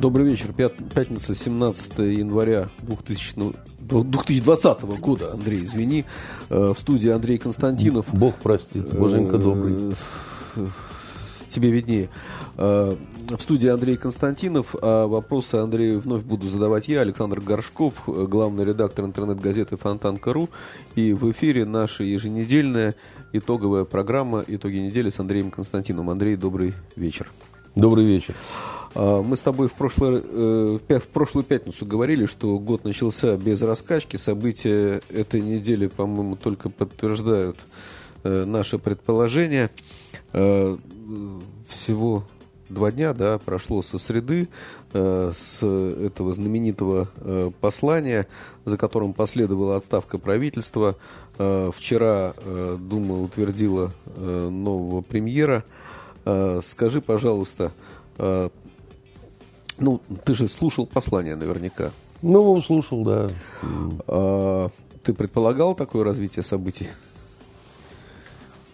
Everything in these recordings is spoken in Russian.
Добрый вечер. Пятница, 17 января 2000, 2020 года. Андрей, извини. Э, в студии Андрей Константинов. Бог простит. Боженька добрый. Э, тебе виднее. Э, в студии Андрей Константинов, а вопросы Андрею вновь буду задавать я, Александр Горшков, главный редактор интернет-газеты Фонтанка.ру. И в эфире наша еженедельная итоговая программа «Итоги недели» с Андреем Константиновым. Андрей, добрый вечер. Добрый вечер. А, мы с тобой в, прошлое, э, в прошлую пятницу говорили, что год начался без раскачки. События этой недели, по-моему, только подтверждают э, наши предположения. Э, всего два дня да, прошло со среды, с этого знаменитого послания, за которым последовала отставка правительства. Вчера Дума утвердила нового премьера. Скажи, пожалуйста, ну, ты же слушал послание наверняка. Ну, слушал, да. А, ты предполагал такое развитие событий?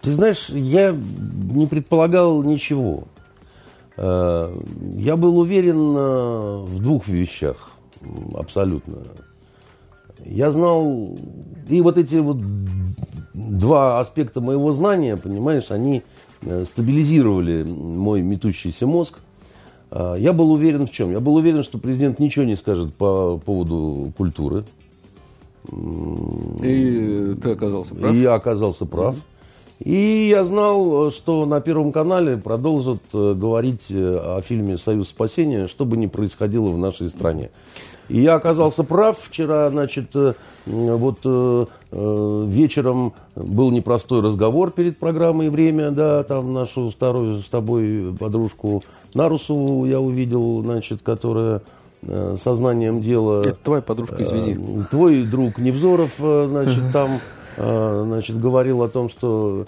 Ты знаешь, я не предполагал ничего. А, я был уверен а, в двух вещах абсолютно. Я знал, и вот эти вот два аспекта моего знания, понимаешь, они э, стабилизировали мой метущийся мозг – я был уверен в чем? Я был уверен, что президент ничего не скажет по поводу культуры. И ты оказался прав? И я оказался прав. И я знал, что на Первом канале продолжат э, говорить э, о фильме «Союз спасения», что бы ни происходило в нашей стране. И я оказался прав. Вчера, значит, э, вот э, э, вечером был непростой разговор перед программой «Время», да, там нашу старую с тобой подружку Нарусову я увидел, значит, которая сознанием дела... Это твоя подружка, извини. Твой друг Невзоров, значит, там, значит, говорил о том, что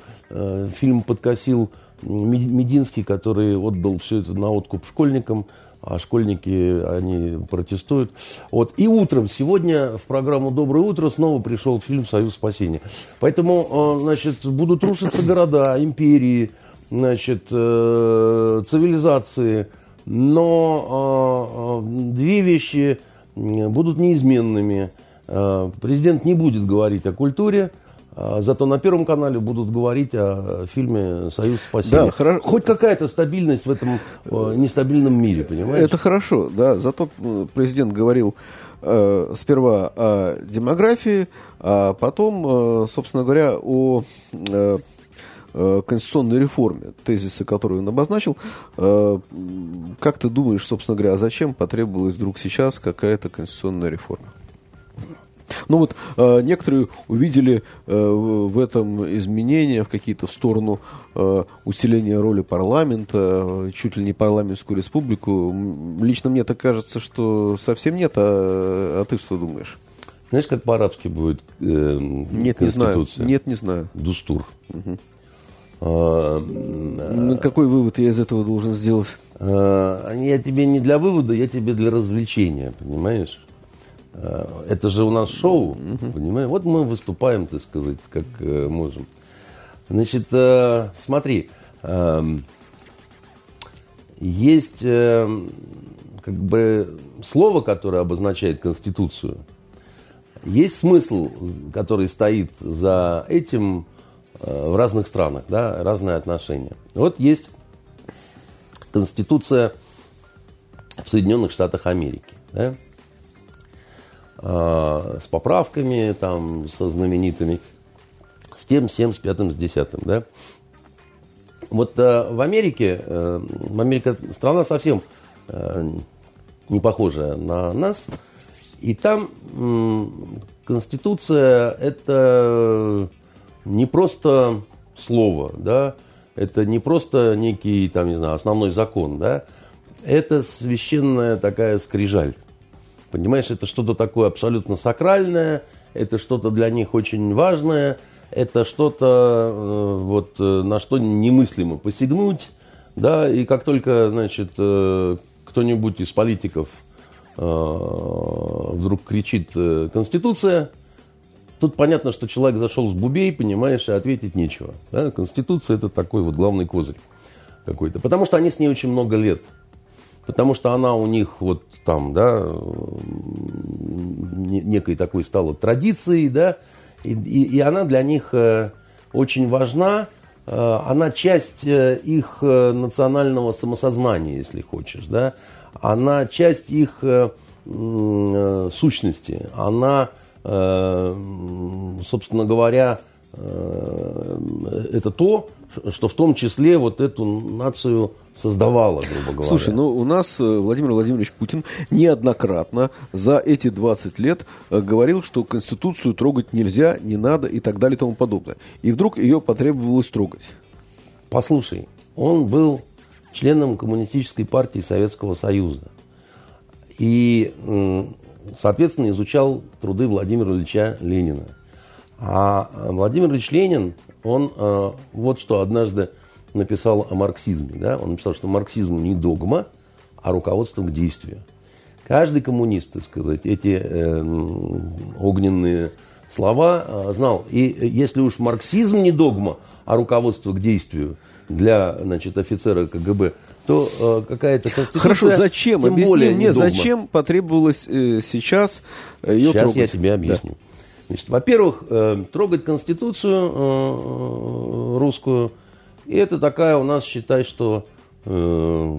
фильм подкосил Мединский, который отдал все это на откуп школьникам а школьники, они протестуют. Вот. И утром, сегодня в программу «Доброе утро» снова пришел фильм «Союз спасения». Поэтому, э, значит, будут рушиться города, империи, значит, э, цивилизации, но э, две вещи будут неизменными. Президент не будет говорить о культуре – зато на Первом канале будут говорить о фильме «Союз спасения». Да, хоро... Хоть какая-то стабильность в этом э, нестабильном мире, понимаешь? Это хорошо, да. Зато э, президент говорил э, сперва о демографии, а потом, э, собственно говоря, о э, э конституционной реформе, тезисы, которые он обозначил. Как ты думаешь, собственно говоря, а зачем потребовалась вдруг сейчас какая-то конституционная реформа? Ну вот э, некоторые увидели э, в этом изменения в какие-то в сторону э, усиления роли парламента, э, чуть ли не парламентскую республику. Лично мне так кажется, что совсем нет, а, а ты что думаешь? Знаешь, как по-арабски будет э, Нет, не знаю. Нет, не знаю. Дустур. Угу. А, ну, какой вывод я из этого должен сделать? А, я тебе не для вывода, я тебе для развлечения, понимаешь? Э, это же у нас шоу, угу. понимаешь? Вот мы выступаем, так сказать, как э, можем. Значит, э, смотри, э, есть э, как бы слово, которое обозначает Конституцию. Есть смысл, который стоит за этим в разных странах, да, разные отношения. Вот есть Конституция в Соединенных Штатах Америки. Да? Э, с поправками, там, со знаменитыми, с тем, с тем, с пятым, с десятым, да. Вот э, в Америке, э, Америка страна совсем э, не похожая на нас, и там э, Конституция это не просто слово, да, это не просто некий, там, не знаю, основной закон, да, это священная такая скрижаль. Понимаешь, это что-то такое абсолютно сакральное, это что-то для них очень важное, это что-то, э, вот, э, на что немыслимо посягнуть, да, и как только, значит, э, кто-нибудь из политиков вдруг кричит «Конституция», тут понятно, что человек зашел с бубей, понимаешь, и ответить нечего. Да? Конституция – это такой вот главный козырь какой-то. Потому что они с ней очень много лет. Потому что она у них вот там, да, некой такой стала традицией, да, и, и, и она для них э, очень важна. Э, она часть э, их национального самосознания, если хочешь, да. Она часть их сущности. Она, собственно говоря, это то, что в том числе вот эту нацию создавала, грубо говоря. Слушай, ну у нас э, Владимир Владимирович Путин неоднократно за эти 20 лет э, говорил, что Конституцию трогать нельзя, не надо и так далее и тому подобное. И вдруг ее потребовалось трогать. Послушай, он был членом Коммунистической партии Советского Союза. И, соответственно, изучал труды Владимира Ильича Ленина. А Владимир Ильич Ленин он э, вот что однажды написал о марксизме. Да? Он написал, что марксизм не догма, а руководство к действию. Каждый коммунист, так сказать, эти э, огненные слова э, знал. И если уж марксизм не догма, а руководство к действию для значит, офицера КГБ, то э, какая-то конституция... Хорошо, зачем? Тем Объясни более мне, зачем потребовалось э, сейчас ее Сейчас трогать? я тебе объясню. Да. Значит, во-первых, э, трогать Конституцию э, русскую, и это такая у нас, считай, что э,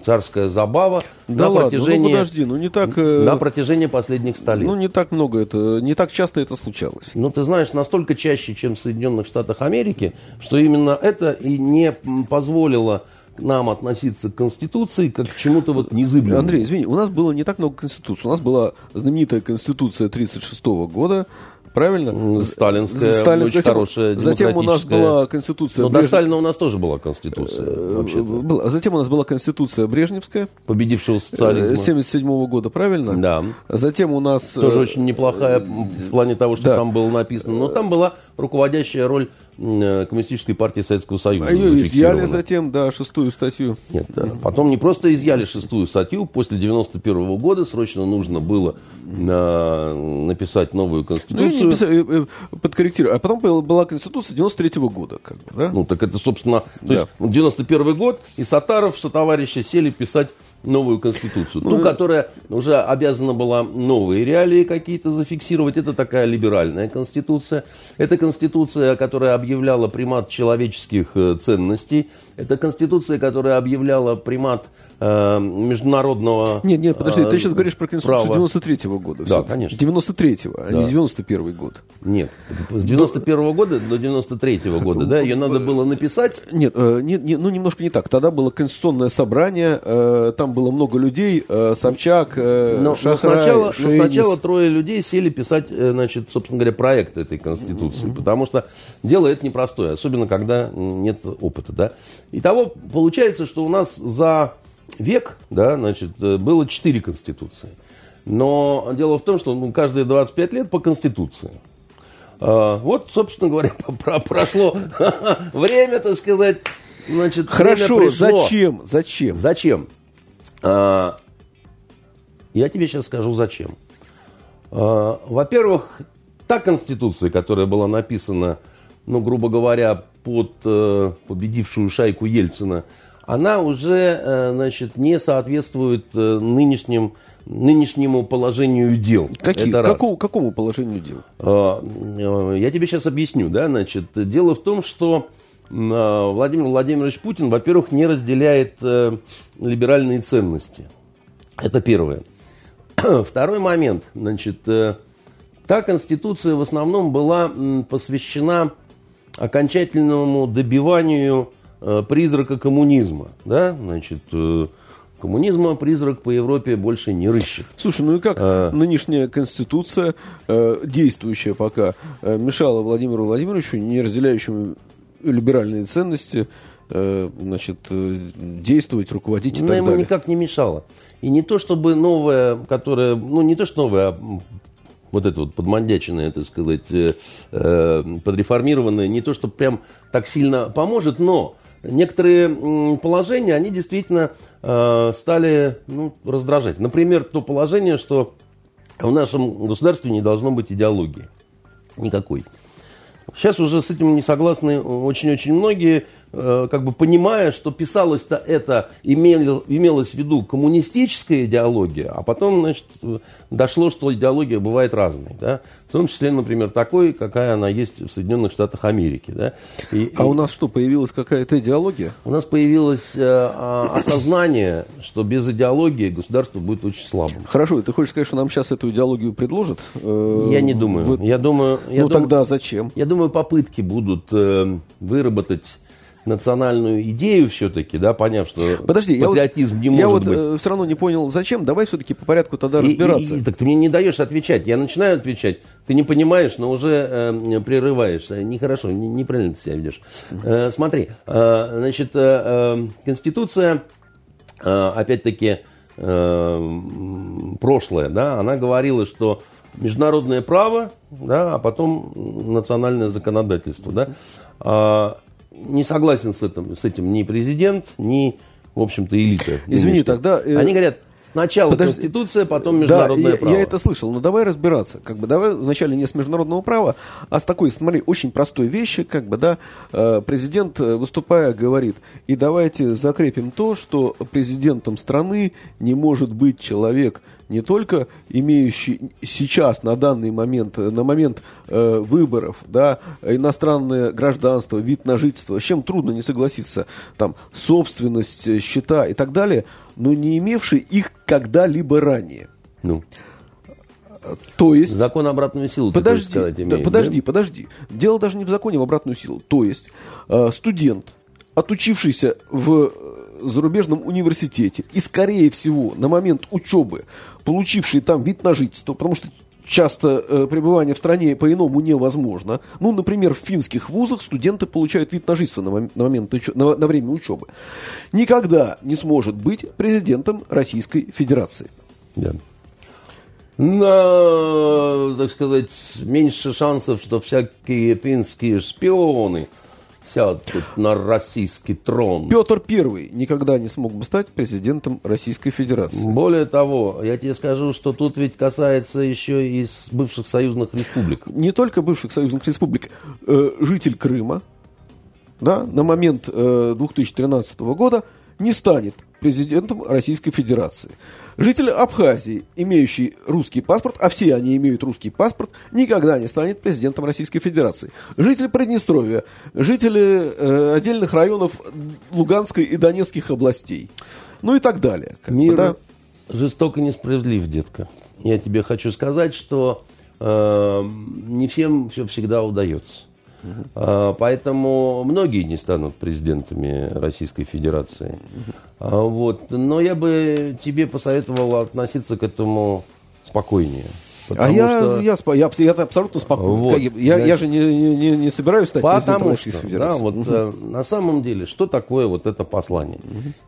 царская забава да на ладно, ну протяжении ну подожди, ну не так на протяжение последних столетий. Ну не так много это, не так часто это случалось. Ну ты знаешь, настолько чаще, чем в Соединенных Штатах Америки, что именно это и не позволило нам относиться к Конституции как к чему-то вот незыблемому. Андрей, извини, у нас было не так много Конституций. У нас была знаменитая Конституция 1936 года, правильно? Сталинская, Сталинская очень хорошая, Затем у нас была Конституция... Но Брежнев... до Сталина у нас тоже была Конституция. А затем у нас была Конституция Брежневская. Победившего социализма. 77 -го года, правильно? Да. Затем у нас... Тоже очень неплохая в плане того, что да. там было написано. Но там была руководящая роль Коммунистической партии Советского Союза. А ее изъяли затем, да, шестую статью. Нет, да. потом не просто изъяли шестую статью, после 91 -го года срочно нужно было на, написать новую конституцию. Ну, написали, подкорректировать. А потом была конституция 93 -го года, как бы, да? Ну, так это, собственно, то да. есть 91 год, и Сатаров со товарища сели писать новую конституцию. Ну, ту, которая уже обязана была новые реалии какие-то зафиксировать. Это такая либеральная конституция. Это конституция, которая объявляла примат человеческих э, ценностей. Это конституция, которая объявляла примат э, международного Нет, нет, подожди, э, ты сейчас говоришь про Конституцию права. 93-го года. Да, конечно. 93-го, а не 91-й год. Нет, с 91-го года до 93-го года, да, ее надо было написать. Нет, э, не, не, ну немножко не так. Тогда было конституционное собрание, э, там было много людей, э, Собчак, э, но, Шахрай, но сначала, но сначала трое людей сели писать, э, значит, собственно говоря, проект этой Конституции, mm-hmm. потому что дело это непростое, особенно когда нет опыта, да. Итого получается, что у нас за век, да, значит, э, было четыре конституции. Но дело в том, что ну, каждые 25 лет по конституции. А, вот, собственно говоря, прошло время, так сказать. Значит, Хорошо, зачем? Зачем? Зачем? А, я тебе сейчас скажу, зачем. А, во-первых, та конституция, которая была написана, ну, грубо говоря, под э, победившую шайку Ельцина, она уже, э, значит, не соответствует э, нынешним, нынешнему положению дел. Какие? Это Какому, какому положению дел? А, э, я тебе сейчас объясню. Да? Значит, дело в том, что Владимир Владимирович Путин, во-первых, не разделяет либеральные ценности. Это первое. Второй момент. Значит, та конституция в основном была посвящена окончательному добиванию Э, призрака коммунизма. Да? Значит, э, коммунизма призрак по Европе больше не рыщет. Слушай, ну и как а... нынешняя конституция, действующая пока, мешала Владимиру Владимировичу, не разделяющему либеральные ценности, значит, действовать, руководить и так ему далее. никак не мешала. И не то чтобы новая, которая, ну не то что новая, а вот это вот подмандяченная, так сказать, э, э, подреформированная, не то что прям так сильно поможет, но некоторые положения, они действительно э, стали ну, раздражать. Например, то положение, что в нашем государстве не должно быть идеологии. Никакой. Сейчас уже с этим не согласны очень-очень многие, как бы понимая, что писалось-то это, имел- имелось в виду коммунистическая идеология, а потом, значит, э, дошло, что идеология бывает разной, да, в том числе, например, такой, какая она есть в Соединенных Штатах Америки, да. И- А и у нас что, появилась какая-то идеология? у нас появилось э, а, осознание, что без идеологии государство будет очень слабым. Хорошо, ты хочешь сказать, что нам сейчас эту идеологию предложат? Э, Я не думаю. вы- Я думаю, я ну дум- тогда зачем? Я думаю, попытки будут э, выработать национальную идею все-таки, да, поняв, что Подожди, я вот, патриотизм не я может вот быть. все равно не понял, зачем. Давай все-таки по порядку тогда И- разбираться. и- и- так ты мне не даешь отвечать. Я начинаю отвечать, ты не понимаешь, но уже э, прерываешь. Э, Нехорошо, не- неправильно ты себя ведешь. Э, смотри, э, значит, э, э, Конституция, э, опять-таки, э, прошлое, да, она говорила, что международное право, да, а потом национальное законодательство, да. Не согласен с этим, с этим ни президент, ни, в общем-то, элита. Извини, тогда, э, Они говорят, сначала подожди. Конституция, потом международное да, я, право. я это слышал, но давай разбираться. Как бы давай вначале не с международного права, а с такой, смотри, очень простой вещи, как бы, да, э, президент, э, выступая, говорит, и давайте закрепим то, что президентом страны не может быть человек, не только имеющий сейчас на данный момент, на момент э, выборов, да, иностранное гражданство, вид на жительство, с чем трудно не согласиться, там, собственность, э, счета и так далее, но не имевший их когда-либо ранее. Ну, То есть... закон обратную силу, Подожди, сказать, да, имеет, подожди, да? подожди. Дело даже не в законе в обратную силу. То есть э, студент, отучившийся в зарубежном университете и, скорее всего, на момент учебы, получивший там вид на жительство, потому что часто э, пребывание в стране по-иному невозможно. Ну, например, в финских вузах студенты получают вид на жительство на, мом- на момент учё- на- на время учебы. Никогда не сможет быть президентом Российской Федерации. Да. Но, так сказать, меньше шансов, что всякие финские шпионы сядут на российский трон. Петр I никогда не смог бы стать президентом Российской Федерации. Более того, я тебе скажу, что тут ведь касается еще и бывших союзных республик. Не только бывших союзных республик, э, житель Крыма да, на момент э, 2013 года не станет президентом Российской Федерации. Житель Абхазии, имеющий русский паспорт, а все они имеют русский паспорт, никогда не станет президентом Российской Федерации. Жители Приднестровья, жители э, отдельных районов Луганской и Донецких областей, ну и так далее. как бы, Мир да. жестоко несправедлив, детка. Я тебе хочу сказать, что э, не всем все всегда удается. А, Поэтому многие не станут президентами Российской Федерации. А, Вот. Но я бы тебе посоветовал относиться к этому спокойнее. А Потому я, что- я, я, абс- я абсолютно спокоен. Вот. Я, Да. я же не, не- не, собираюсь стать президентом Потому Российской что, да, Федерации. вот Мгм. э, на самом деле, что такое вот это послание?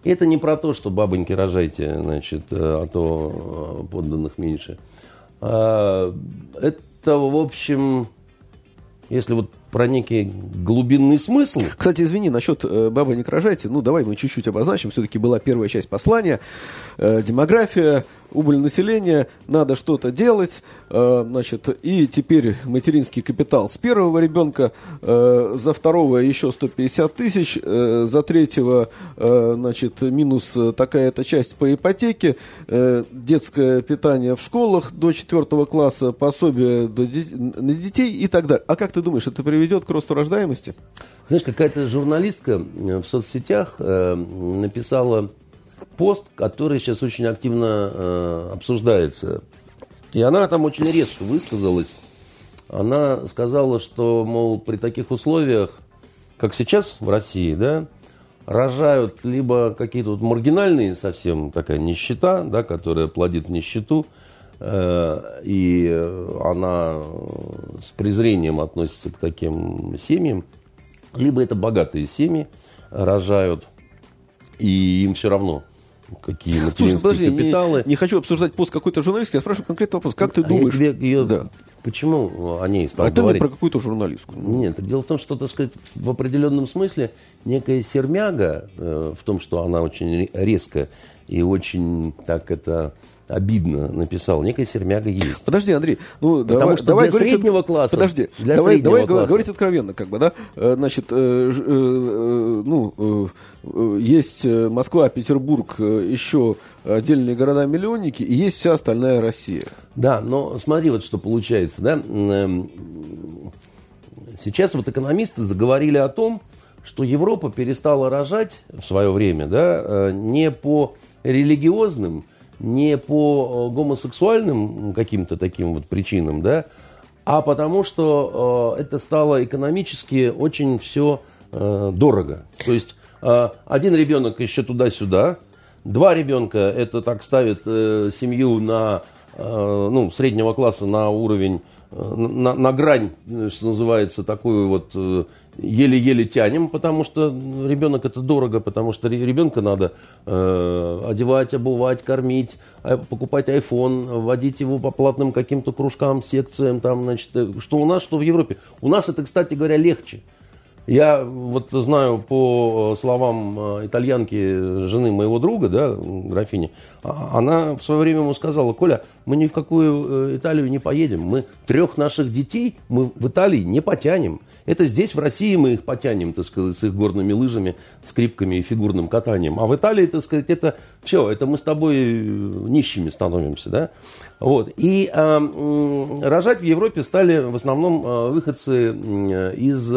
Это не про то, что бабоньки рожайте, значит, э, а то э, подданных меньше. А, это, в общем, если вот про некий глубинный смысл, Кстати, извини, насчет э, бабы не рожайте. Ну, давай мы чуть-чуть обозначим. Все-таки была первая часть послания. Э, демография, убыль населения, надо что-то делать. Э, значит, и теперь материнский капитал с первого ребенка, э, за второго еще 150 тысяч, э, за третьего, значит, минус такая-то часть по ипотеке, детское питание в школах до четвертого класса, пособие на детей и так далее. А как ты думаешь, это приведет к росту рождаемости? знаешь, какая-то журналистка в соцсетях написала пост, который сейчас очень активно э, обсуждается. И она там очень резко высказалась. Она сказала, что, мол, при таких условиях, как сейчас в России, да, рожают либо какие-то вот маргинальные совсем такая нищета, да, которая плодит нищету, э, и она с презрением относится к таким семьям, либо это богатые семьи, рожают, и им все равно, какие Слушай, материнские подожди, не- капиталы. Не, хочу обсуждать пост какой-то журналистки, я спрашиваю конкретный вопрос. Как ты А я думаешь? тебе ее- Да. Почему о ней стал А говорить? про какую-то журналистку. Нет, дело в том, что, так сказать, в определенном смысле некая сермяга э, в том, что она очень ре- резко и очень так это обидно написала, некая сермяга есть. Подожди, Андрей, ну Потому давай, что давай для говорить- среднего класса, Подожди, для давай, среднего давай класса. говорить откровенно, как бы, да, Э, значит, э, э, э, ну, э, э, есть Москва, Петербург, еще отдельные города-миллионники, и есть вся остальная Россия. Да, но смотри, вот что получается, да. Эм, Сейчас вот экономисты заговорили о том, что Европа перестала рожать в свое время, да, не по религиозным, не по э, гомосексуальным каким-то таким вот причинам, да, а потому что э, это стало экономически очень все дорого. То есть э, один ребенок еще туда-сюда, два ребенка это так ставит э, семью на э, ну, среднего класса на уровень, э, на, на грань, э, что называется, такую вот э, еле-еле тянем, потому что ребенок это дорого, потому что ре- ребенка надо э, одевать, обувать, кормить, а, покупать iPhone, водить его по платным каким-то кружкам, секциям, там, значит, э, что у нас, что в Европе. У нас это, кстати говоря, легче. Я вот знаю по э, словам э, итальянки, жены моего друга, да, графини, а- она в свое время ему сказала, Коля, мы ни в какую э, Италию не поедем, мы трех наших детей мы в Италии не потянем. Это здесь, в России, мы их потянем, так сказать, с их горными лыжами, скрипками и фигурным катанием. А в Италии, так сказать, это все, это мы с тобой нищими становимся, да. Вот. И э, рожать в Европе стали в основном выходцы из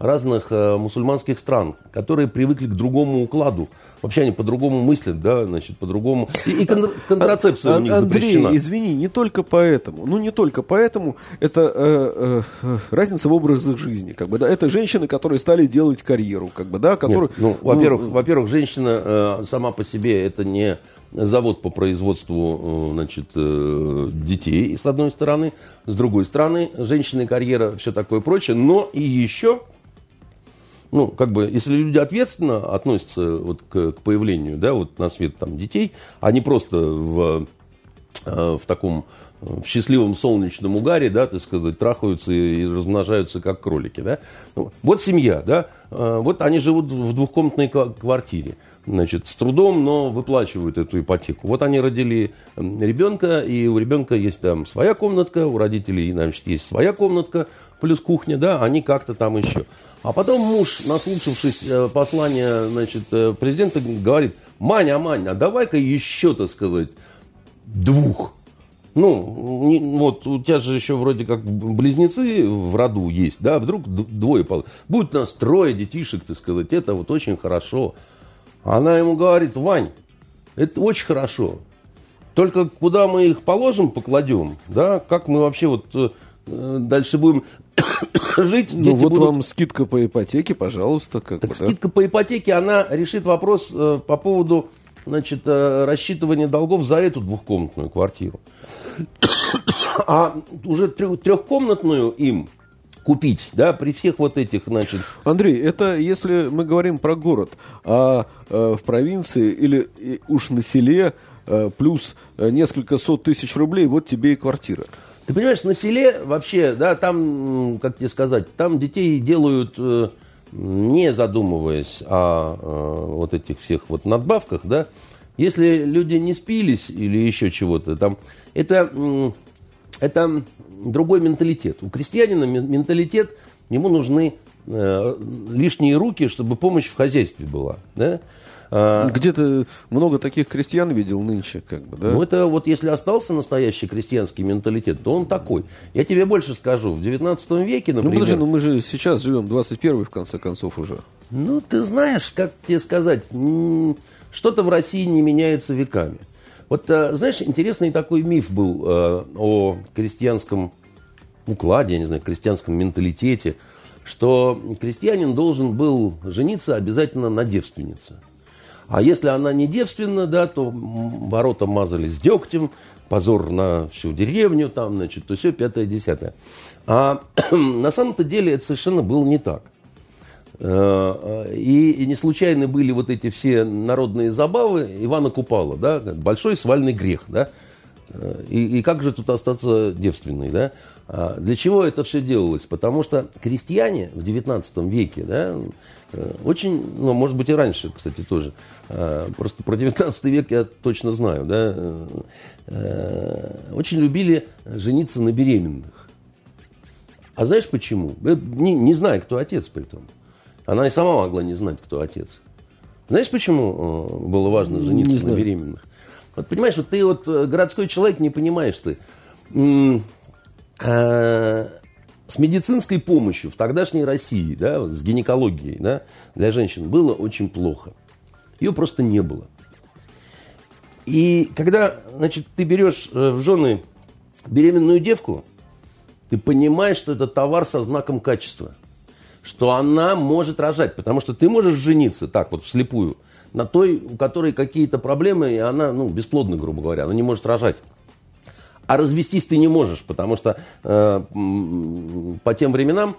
разных э, мусульманских стран, которые привыкли к другому укладу. Вообще они по-другому мыслят, да, значит, по-другому. И, и кон- контрацепция у Ан- них Андрей, запрещена. извини, не только поэтому. Ну, не только поэтому. Это э, э, разница в образах жизни. Как бы, да? Это женщины, которые стали делать карьеру. Как бы, да, которые, Нет, ну, во-первых, во-первых, женщина э, сама по себе это не завод по производству э, значит, э, детей, с одной стороны. С другой стороны, женщины карьера, все такое прочее. Но и еще, ну, как бы, если люди ответственно относятся вот к, к появлению, да, вот на свет там детей, а не просто в, э, в таком э, в счастливом солнечном угаре, да, так сказать, трахаются и размножаются как кролики, да. Ну, Вот семья, да, э, вот они живут в двухкомнатной квартире, значит, с трудом, но выплачивают эту ипотеку. Вот они родили ребенка, и у ребенка есть там своя комнатка, у родителей, значит, есть своя комнатка, плюс кухня, да, они как-то там еще. А потом муж, наслушавшись э, послания, значит, э, президента, говорит, Маня, Маня, а давай-ка еще, так сказать, двух. Ну, не- вот у тебя же еще вроде как близнецы в роду есть, да, вдруг двое пол- Будет нас трое детишек, так сказать, это вот очень хорошо. Она ему говорит, Вань, это очень хорошо. Только куда мы их положим, покладем, да, как мы вообще вот э, дальше будем жить, Ну, вот будут- вам скидка по ипотеке, пожалуйста. Как так бы, да. скидка по ипотеке, она решит вопрос э, по поводу значит, э, рассчитывания долгов за эту двухкомнатную квартиру. А уже трё- трехкомнатную им купить, да, при всех вот этих, значит, Андрей, это если мы говорим про город, а э, в провинции или уж на селе э, плюс э, несколько сот тысяч рублей, вот тебе и квартира. Ты понимаешь, на селе вообще, да, там, как тебе сказать, там детей делают, э, не задумываясь о вот этих всех вот надбавках, да. Если люди не спились или еще чего-то, там, это, это другой менталитет. У крестьянина мен- менталитет, ему нужны э, лишние руки, чтобы помощь в хозяйстве была, да. А, Где-то много таких крестьян видел нынче, как бы, да? ну, это вот если остался настоящий крестьянский менталитет, то он такой. Я тебе больше скажу. В 19 веке, Ну, например... подожди, ну мы же сейчас живем 21 в конце концов уже. Ну, ты знаешь, как тебе сказать, что-то в России не меняется веками. Вот, э, знаешь, интересный такой миф был э, о крестьянском укладе, я не знаю, крестьянском менталитете, что крестьянин должен был жениться обязательно на девственнице. А если она не девственна, да, то ворота мазались дегтем, позор на всю деревню, там, значит, то все пятое, десятое. А на самом-то деле это совершенно было не так. Э, э, и, и не случайно были вот эти все народные забавы Ивана Купала, да, большой свальный грех, да, и, и как же тут остаться девственной, да? А для чего это все делалось? Потому что крестьяне в XIX веке, да, очень, ну, может быть, и раньше, кстати, тоже, просто про XIX век я точно знаю, да, очень любили жениться на беременных. А знаешь почему? Не, не знаю, кто отец при том. Она и сама могла не знать, кто отец. Знаешь, почему э, было важно жениться не на беременных? Вот понимаешь, вот ты вот э, городской человек, не понимаешь ты. А, с медицинской помощью в тогдашней России, да, с гинекологией, да, для женщин было очень плохо. Ее просто не было. И когда, значит, ты берешь э, в жены беременную девку, ты понимаешь, что это товар со знаком качества что она может рожать, потому что ты можешь жениться так вот вслепую на той, у которой какие-то проблемы, и она, ну, бесплодна, грубо говоря, она не может рожать. А развестись ты не можешь, потому что э, по тем временам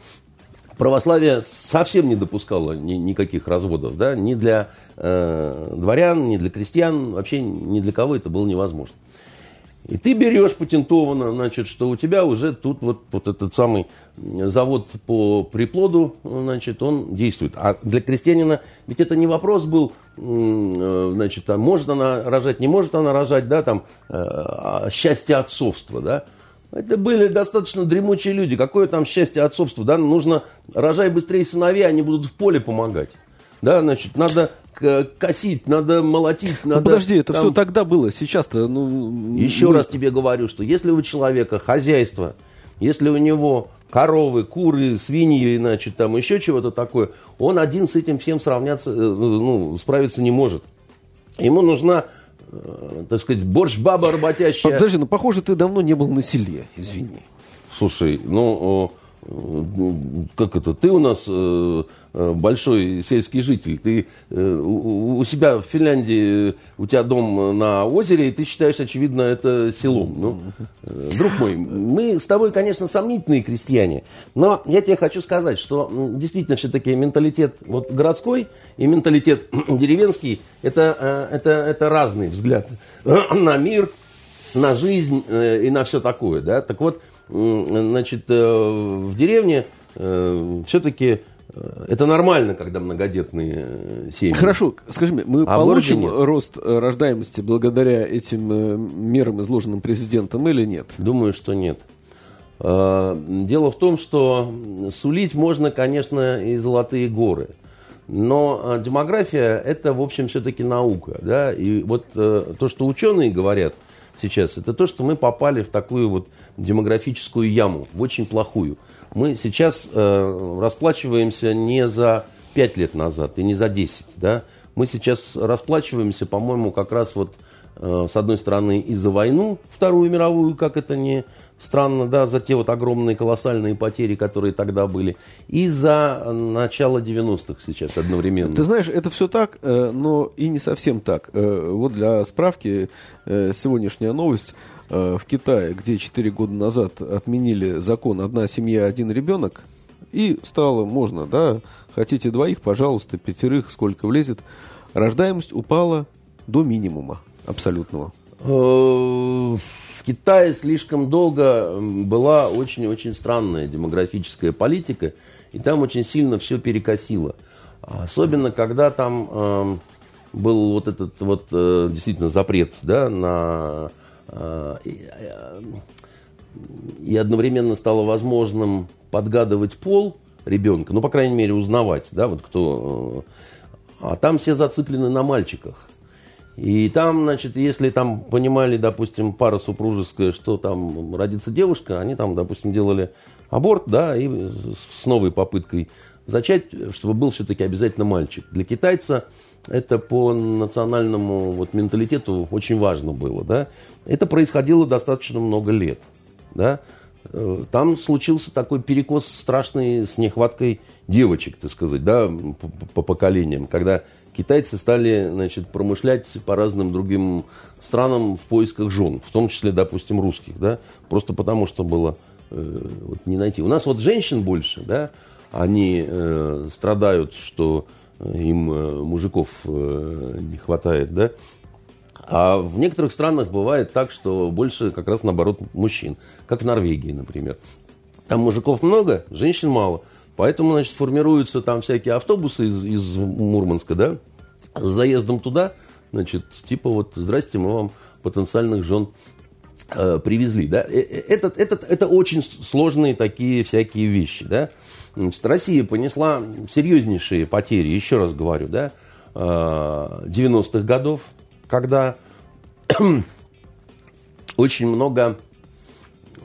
православие совсем не допускало ни, никаких разводов, да, ни для э, дворян, ни для крестьян, вообще ни для кого это было невозможно. И ты берешь патентованно, значит, что у тебя уже тут вот, вот этот самый завод по приплоду, значит, он действует. А для крестьянина ведь это не вопрос был, э, значит, а может она рожать, не может она рожать, да, там, э, а счастье отцовства, да. Это были достаточно дремучие люди. Какое там счастье отцовства, да, нужно рожай быстрее сыновей, они будут в поле помогать. Да, значит, надо косить, надо молотить, ну, надо... Ну, подожди, это там... все тогда было, сейчас-то, ну... Еще ну... раз тебе говорю, что если у человека хозяйство, если у него коровы, куры, свиньи, значит, там еще чего-то такое, он один с этим всем сравняться, э, ну, справиться не может. Ему нужна э, так сказать, борщ-баба работящая. Подожди, ну, похоже, ты давно не был на селе, извини. Слушай, ну, как это, ты у нас э, э, большой сельский житель, ты э, у, себя в Финляндии, у тебя дом на озере, и ты считаешь, очевидно, это селом. Ну, друг мой, мы с тобой, конечно, сомнительные крестьяне, но я тебе хочу сказать, что действительно все-таки менталитет вот городской и менталитет деревенский, это, это, это разные взгляды на мир, на жизнь и на все такое, да, так вот, значит, э, в деревне э, все-таки э, это нормально, когда многодетные семьи. Хорошо, скажи мне, мы а получим рост рождаемости благодаря этим мерам, изложенным президентом, или нет? Думаю, что нет. Дело в том, что сулить можно, конечно, и золотые горы. Но демография – это, в общем, все-таки наука. Да? И вот то, что ученые говорят – сейчас, это то, что мы попали в такую вот демографическую яму, в очень плохую. Мы сейчас э, расплачиваемся не за 5 лет назад и не за 10, да, мы сейчас расплачиваемся, по-моему, как раз вот э, с одной стороны и за войну, Вторую мировую, как это не Странно, да, за те вот огромные колоссальные потери, которые тогда были, и за начало 90-х сейчас одновременно. Ты знаешь, это все так, э, но и не совсем так. Э, вот для справки, э, сегодняшняя новость. В Китае, где 4 года назад отменили закон «одна семья, один ребенок», и стало можно, да, хотите двоих, пожалуйста, пятерых, сколько влезет, рождаемость упала до минимума абсолютного. В Китае слишком долго была очень-очень странная демографическая политика, и там очень сильно все перекосило. Особенно, когда там э, был вот этот вот э, действительно запрет да, на... Э, и одновременно стало возможным подгадывать пол ребенка, ну, по крайней мере, узнавать, да, вот кто... Э, а там все зациклены на мальчиках. И там, значит, если там понимали, допустим, пара супружеская, что там родится девушка, они там, допустим, делали аборт, да, и с новой попыткой зачать, чтобы был все-таки обязательно мальчик. Для китайца это по национальному вот, менталитету очень важно было, да. Это происходило достаточно много лет, да. Э, там случился такой перекос страшный с нехваткой девочек, так сказать, да, по, по поколениям, когда китайцы стали, значит, промышлять по разным другим странам в поисках жен, в том числе, допустим, русских, да, просто потому что было э, вот, не найти. У нас вот женщин больше, да, они э, страдают, что им э, мужиков э, не хватает, да. А в некоторых странах бывает так, что больше как раз наоборот мужчин, как в Норвегии, например. Там мужиков много, женщин мало. Поэтому, значит, формируются там всякие автобусы из, из Мурманска, да, с заездом туда, значит, типа вот, здрасте, мы вам потенциальных жен э, привезли, да. Это, это, это очень сложные такие всякие вещи, да. Значит, Россия понесла серьезнейшие потери, еще раз говорю, да, 90-х э, годов, когда очень много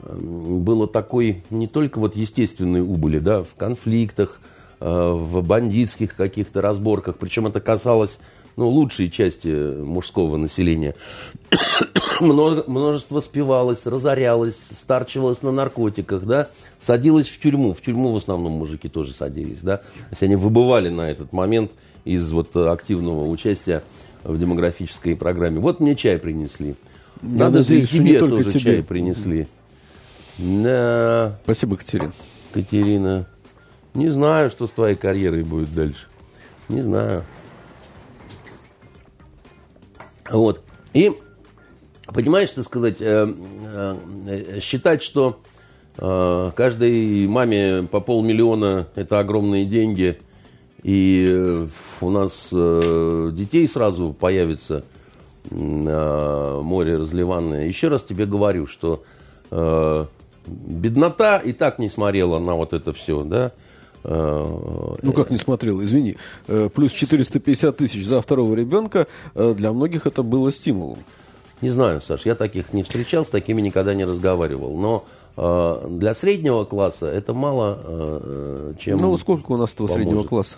эм, было такой не только вот естественной убыли, да, в конфликтах, э, в бандитских каких-то разборках, причем это касалось ну, лучшей части мужского населения. Множество спивалось, разорялось, старчивалось на наркотиках, да, садилось в тюрьму. В тюрьму в основном мужики тоже садились, да. То есть они выбывали на этот момент из вот активного участия в демографической программе. Вот мне чай принесли. Я Надо же и тебе тоже тебе. чай принесли. Да. Спасибо, Катерина. Катерина. Не знаю, что с твоей карьерой будет дальше. Не знаю. Вот. И, понимаешь, что сказать, э, э, считать, что э, каждой маме по полмиллиона это огромные деньги, и у нас детей сразу появится на море разливанное. Еще раз тебе говорю, что беднота и так не смотрела на вот это все, да, Э, ну, как не смотрел, извини. Э, плюс 450 тысяч за второго ребенка э, для многих это было стимулом. Не знаю, Саш, я таких не встречал, с такими никогда не разговаривал. Но для среднего класса это мало чем... Ну, сколько у нас этого поможет. среднего класса?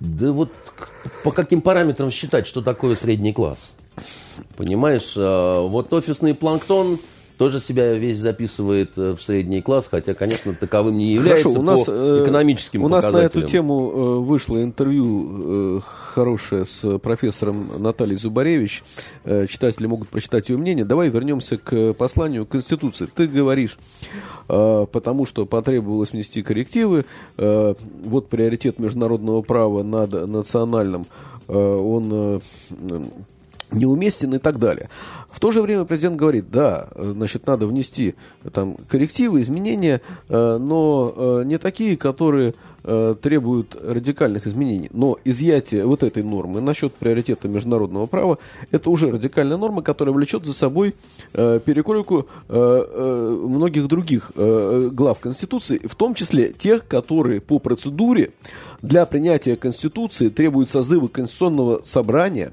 Да вот по каким параметрам считать, что такое средний класс? Понимаешь, вот офисный планктон тоже себя весь записывает э, в средний класс, хотя, конечно, таковым не является Хорошо, у нас, по э, экономическим У нас на эту тему э, вышло интервью хорошее с профессором Натальей Зубаревич. Читатели могут прочитать ее мнение. Давай вернемся к посланию Конституции. Ты говоришь, потому что потребовалось внести коррективы, вот приоритет международного права над национальным, он неуместен и так далее. В то же время президент говорит, да, значит, надо внести там коррективы, изменения, э, но э, не такие, которые э, требуют радикальных изменений. Но изъятие вот этой нормы насчет приоритета международного права, это уже радикальная норма, которая влечет за собой перекройку многих других глав Конституции, в том числе тех, которые по процедуре для принятия Конституции требуют созыва Конституционного собрания,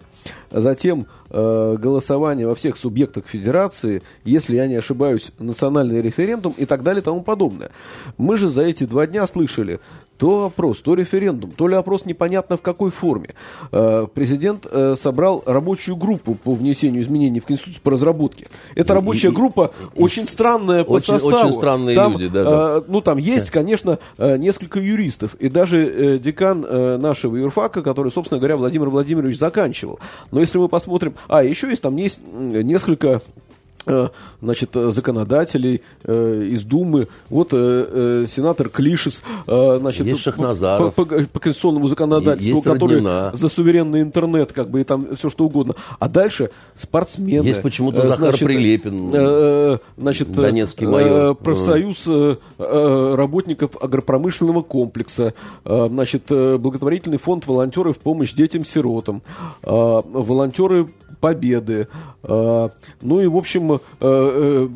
затем э, голосование во всех субъектах федерации, если я не ошибаюсь, национальный референдум и так далее и тому подобное. Мы же за эти два дня слышали то опрос, то референдум, то ли опрос непонятно в какой форме. Э, президент э, собрал рабочую группу по внесению изменений в Конституцию по разработке. Эта рабочая группа и, очень странная по очень, составу. Очень странные там, люди, да, да. Э, ну, там есть, конечно, несколько юристов. И даже декан нашего юрфака, который, собственно говоря, Владимир Владимирович заканчивал. Но если мы посмотрим... А, еще есть там есть несколько значит, э, законодателей э, из Думы. Вот э, э, сенатор Клишес, значит, есть Шахназаров. По, по, по конституционному законодательству, есть который Роднина. за суверенный интернет, как бы, и там все что угодно. А дальше спортсмены. Есть почему-то Захар значит, Прилепин, значит, Донецкий майор. Профсоюз работников агропромышленного комплекса, значит, благотворительный фонд волонтеры в помощь детям-сиротам, волонтеры победы. Э, ну и, в общем, э, э,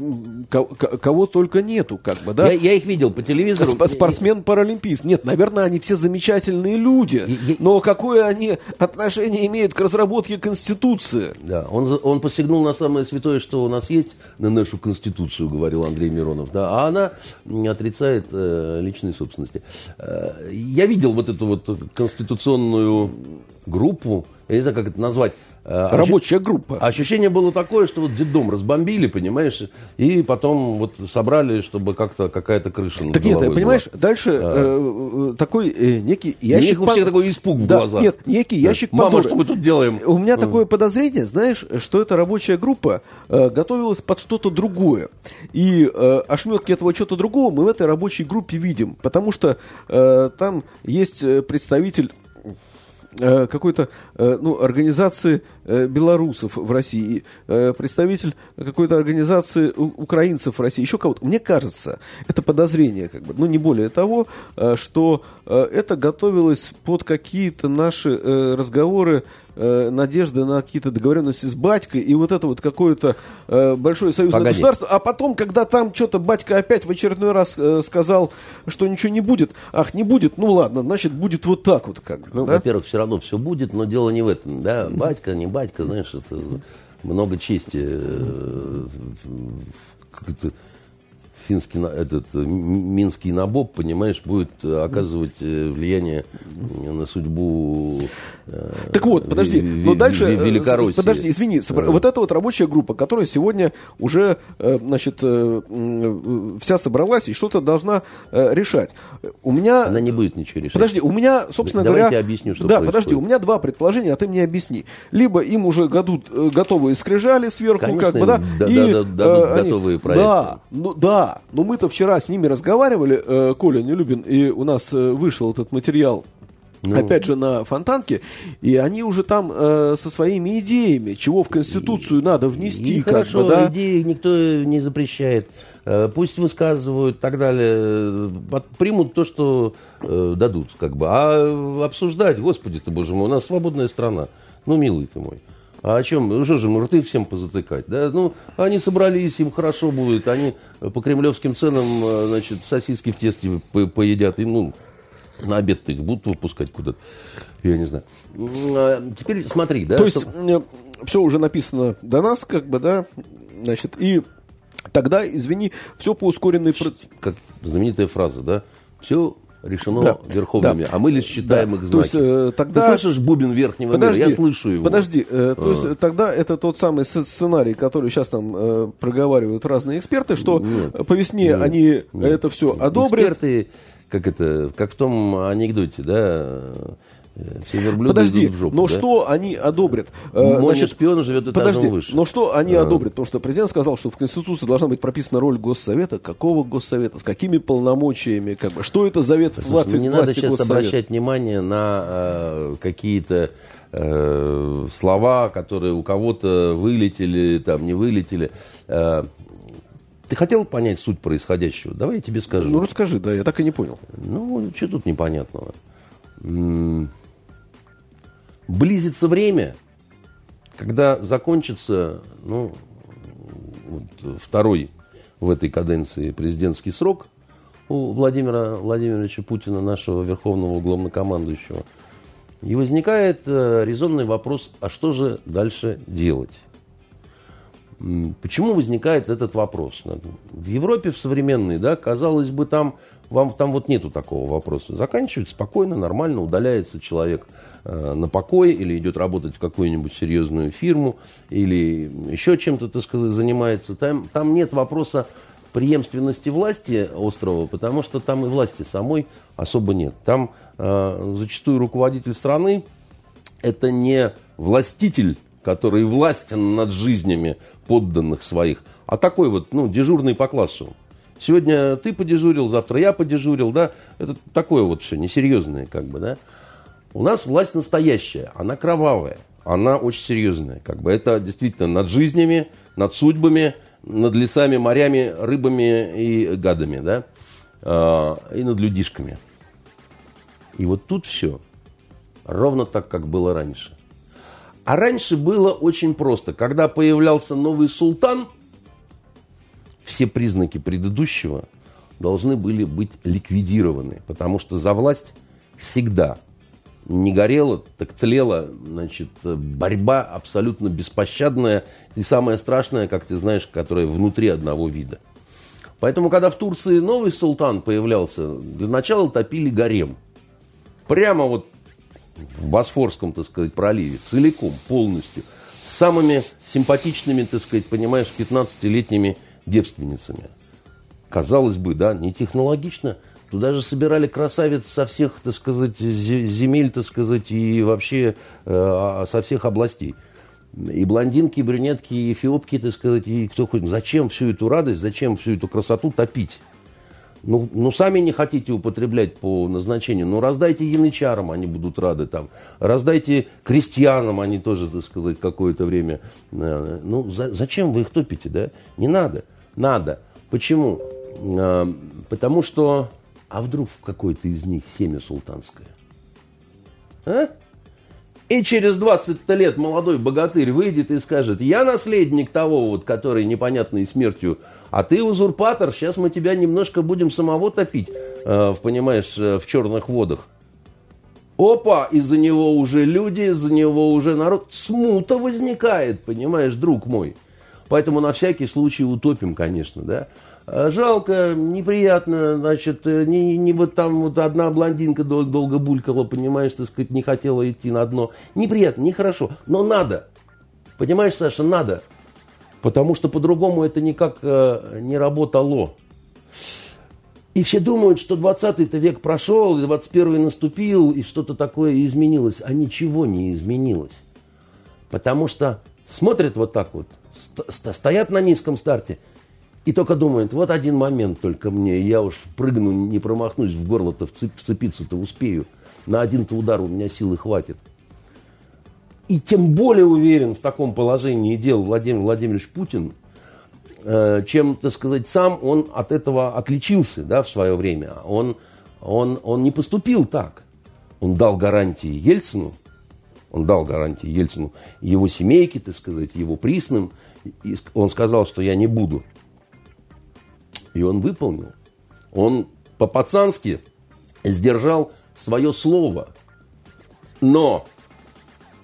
кого только нету, как бы, да? Я, я их видел по телевизору. Спортсмен-паралимпист. Нет, наверное, они все замечательные люди. Но какое они отношение имеют к разработке Конституции? Да, он, он посягнул на самое святое, что у нас есть, на нашу Конституцию, говорил Андрей Миронов, да, а она отрицает э, личной собственности. Э, я видел вот эту вот конституционную группу, я не знаю, как это назвать, Рабочая группа. Ощущение было такое, что вот детдом разбомбили, понимаешь, и потом вот собрали, чтобы как-то какая-то крыша над Так нет, головой понимаешь, была. дальше э, э, такой э, некий ящик... у всех пан- такой испуг в Да, глазах. Нет, некий ящик Мама, Пандоры. что мы тут делаем? У меня такое подозрение, знаешь, что эта рабочая группа э, готовилась под что-то другое. И э, ошметки этого чего-то другого мы в этой рабочей группе видим. Потому что э, там есть э, представитель э, какой-то э, ну, организации э, белорусов в России, представитель какой-то организации украинцев в России, еще кого-то. Мне кажется, это подозрение, как бы, ну не более того, что это готовилось под какие-то наши разговоры, э, надежды на какие-то договоренности с батькой, и вот это вот какое-то э, большое союзное Погоди. государство, а потом, когда там что-то батька опять в очередной раз э, сказал, что ничего не будет, ах, не будет, ну ладно, значит, будет вот так вот, как бы. Ну, да? во-первых, все равно все будет, но дело не в этом, да, батька, не батька, знаешь, это много чести, э, финский, этот, э, минский набоб, понимаешь, будет э, оказывать э, влияние на судьбу Так вот, подожди, но дальше, Великороссии. подожди, извини, вот эта вот рабочая группа, которая сегодня уже, значит, вся собралась и что-то должна решать. У меня... Она не будет ничего решать. Подожди, у меня, собственно Давай говоря... я объясню, что Да, происходит. подожди, у меня два предположения, а ты мне объясни. Либо им уже дадут э, готовые скрижали сверху, Конечно, как бы, да, да- и, да- да- дадут они- готовые проекты. Да, ну да, но мы-то вчера с ними разговаривали, э, Коля Нелюбин, и у нас э, вышел этот материал Ну. Опять же, на Фонтанке, и они уже там э, со своими идеями, чего в Конституцию надо внести, И как хорошо, бы, да. идеи никто не запрещает. Э, Пусть высказывают и так далее. Э, Примут то, что э, дадут, как бы. А обсуждать, господи ты, боже мой, у нас свободная страна. Ну, милый ты мой. А о чем? Ну, что же, мы рты всем позатыкать, да? Ну, они собрались, им хорошо будет, они по кремлевским ценам, э, значит, сосиски в тесте по- поедят, и, ну, на обед-то их будут выпускать куда-то, я не знаю. А Теперь смотри, да? То есть что- все уже написано до нас, как бы, да, значит, и тогда, извини, все по ускоренной... как знаменитая фраза, да? Все решено Да, верховными, да. а мы лишь читаем Да, их то знаки. есть, э, тогда- Ты слышишь бубен верхнего Подожди, мира? Я слышу его. Подожди, э, то А. есть э, тогда это тот самый сц- сценарий, который сейчас там э, проговаривают разные эксперты, что Нет. по весне Нет. они Нет. это все одобрят. Эксперты, как это, как в том анекдоте, да? Э, Все верблюды Подожди, идут в жопу, но да? что они одобрят? Э, Мой шпион живет этажом подожди, выше. но что они А. одобрят? Потому что президент сказал, что в Конституции должна быть прописана роль Госсовета. Какого Госсовета? С какими полномочиями? Как бы? Что это завет Слушай, власти, ну, не надо сейчас Госсовета? обращать внимание на э, какие-то э, слова, которые у кого-то вылетели, там не вылетели. Э, ты хотел понять суть происходящего? Давай я тебе скажу. Ну, расскажи, да, я так и не понял. Ну, что тут непонятного? М, Близится время, когда закончится, ну, вот второй в этой каденции президентский срок у Владимира Владимировича Путина, нашего верховного главнокомандующего. И возникает э, резонный вопрос, а что же дальше делать? Почему возникает этот вопрос? В Европе, в современной, да, казалось бы, там, вам, там вот нету такого вопроса. Заканчивает спокойно, нормально, удаляется человек э, на покой или идет работать в какую-нибудь серьезную фирму или еще чем-то, так сказать, занимается. Там, там нет вопроса преемственности власти острова, потому что там и власти самой особо нет. Там э, зачастую руководитель страны это не властитель, который властен над жизнями подданных своих, а такой вот, ну, дежурный по классу. Сегодня ты подежурил, завтра я подежурил, да, это такое вот все, несерьезное как бы, да. У нас власть настоящая, она кровавая, она очень серьезная, как бы это действительно над жизнями, над судьбами, над лесами, морями, рыбами и гадами, да, А, и над людишками. И вот тут все ровно так, как было раньше. А раньше было очень просто. Когда появлялся новый султан, все признаки предыдущего должны были быть ликвидированы, потому что за власть всегда не горела, так тлела, значит, борьба абсолютно беспощадная и самое страшное, как ты знаешь, которая внутри одного вида. Поэтому, когда в Турции новый султан появлялся, для начала топили гарем. Прямо вот в Босфорском, так сказать, проливе, целиком, полностью. с самыми симпатичными, так сказать, понимаешь, 15-летними девственницами. Казалось бы, да, не технологично. Туда же собирали красавиц со всех, так сказать, земель, так сказать, и вообще э, со всех областей. И блондинки, и брюнетки, и эфиопки, так сказать, и кто хоть. Зачем всю эту радость, зачем всю эту красоту топить? Ну, ну, сами не хотите употреблять по назначению. Ну, раздайте янычарам, они будут рады там. Раздайте крестьянам, они тоже, так сказать, какое-то время. Э, ну, за, зачем вы их топите, да? Не надо. Надо. Почему? Э, потому что... А вдруг в какой-то из них семя султанское? А? И через 20 лет молодой богатырь выйдет и скажет, я наследник того, вот, который непонятной смертью, а ты узурпатор, сейчас мы тебя немножко будем самого топить, э, понимаешь, э, в черных водах. Опа, из-за него уже люди, из-за него уже народ. Смута возникает, понимаешь, друг мой. Поэтому на всякий случай утопим, конечно, да. А жалко, неприятно, значит, э, не, не вот там вот одна блондинка дол- долго булькала, понимаешь, так сказать, не хотела идти на дно. Неприятно, нехорошо, но надо. Понимаешь, Саша, надо. Потому что по-другому это никак э, не работало. И все думают, что 20-й век прошел, и 21-й наступил, и что-то такое изменилось. А ничего не изменилось. Потому что смотрят вот так вот, стоят на низком старте – и только думает, вот один момент только мне, я уж прыгну, не промахнусь, в горло-то вцепиться-то успею. На один-то удар у меня силы хватит. И тем более уверен в таком положении дел Владимир Владимирович Путин, э, чем, так сказать, сам он от этого отличился да, в свое время. Он, он, он не поступил так. Он дал гарантии Ельцину, он дал гарантии Ельцину, его семейке, так сказать, его присным. И он сказал, что я не буду и он выполнил. Он по-пацански сдержал свое слово. Но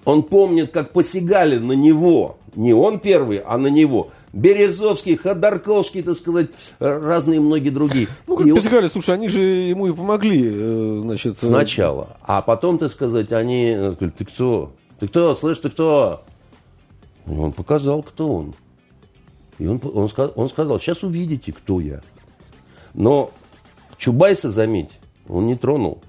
он помнит, как посягали на него. Не он первый, а на него. Березовский, Ходорковский, так сказать, разные многие другие. Ну, как и посягали, он... слушай, они же ему и помогли, э, значит... Э, Сначала. А потом, так сказать, они сказали, ты кто? Ты кто? Слышь, ты кто? И он показал, кто он. И он, он, он сказал, сейчас увидите, кто я. Но Чубайса, заметь, он не тронул.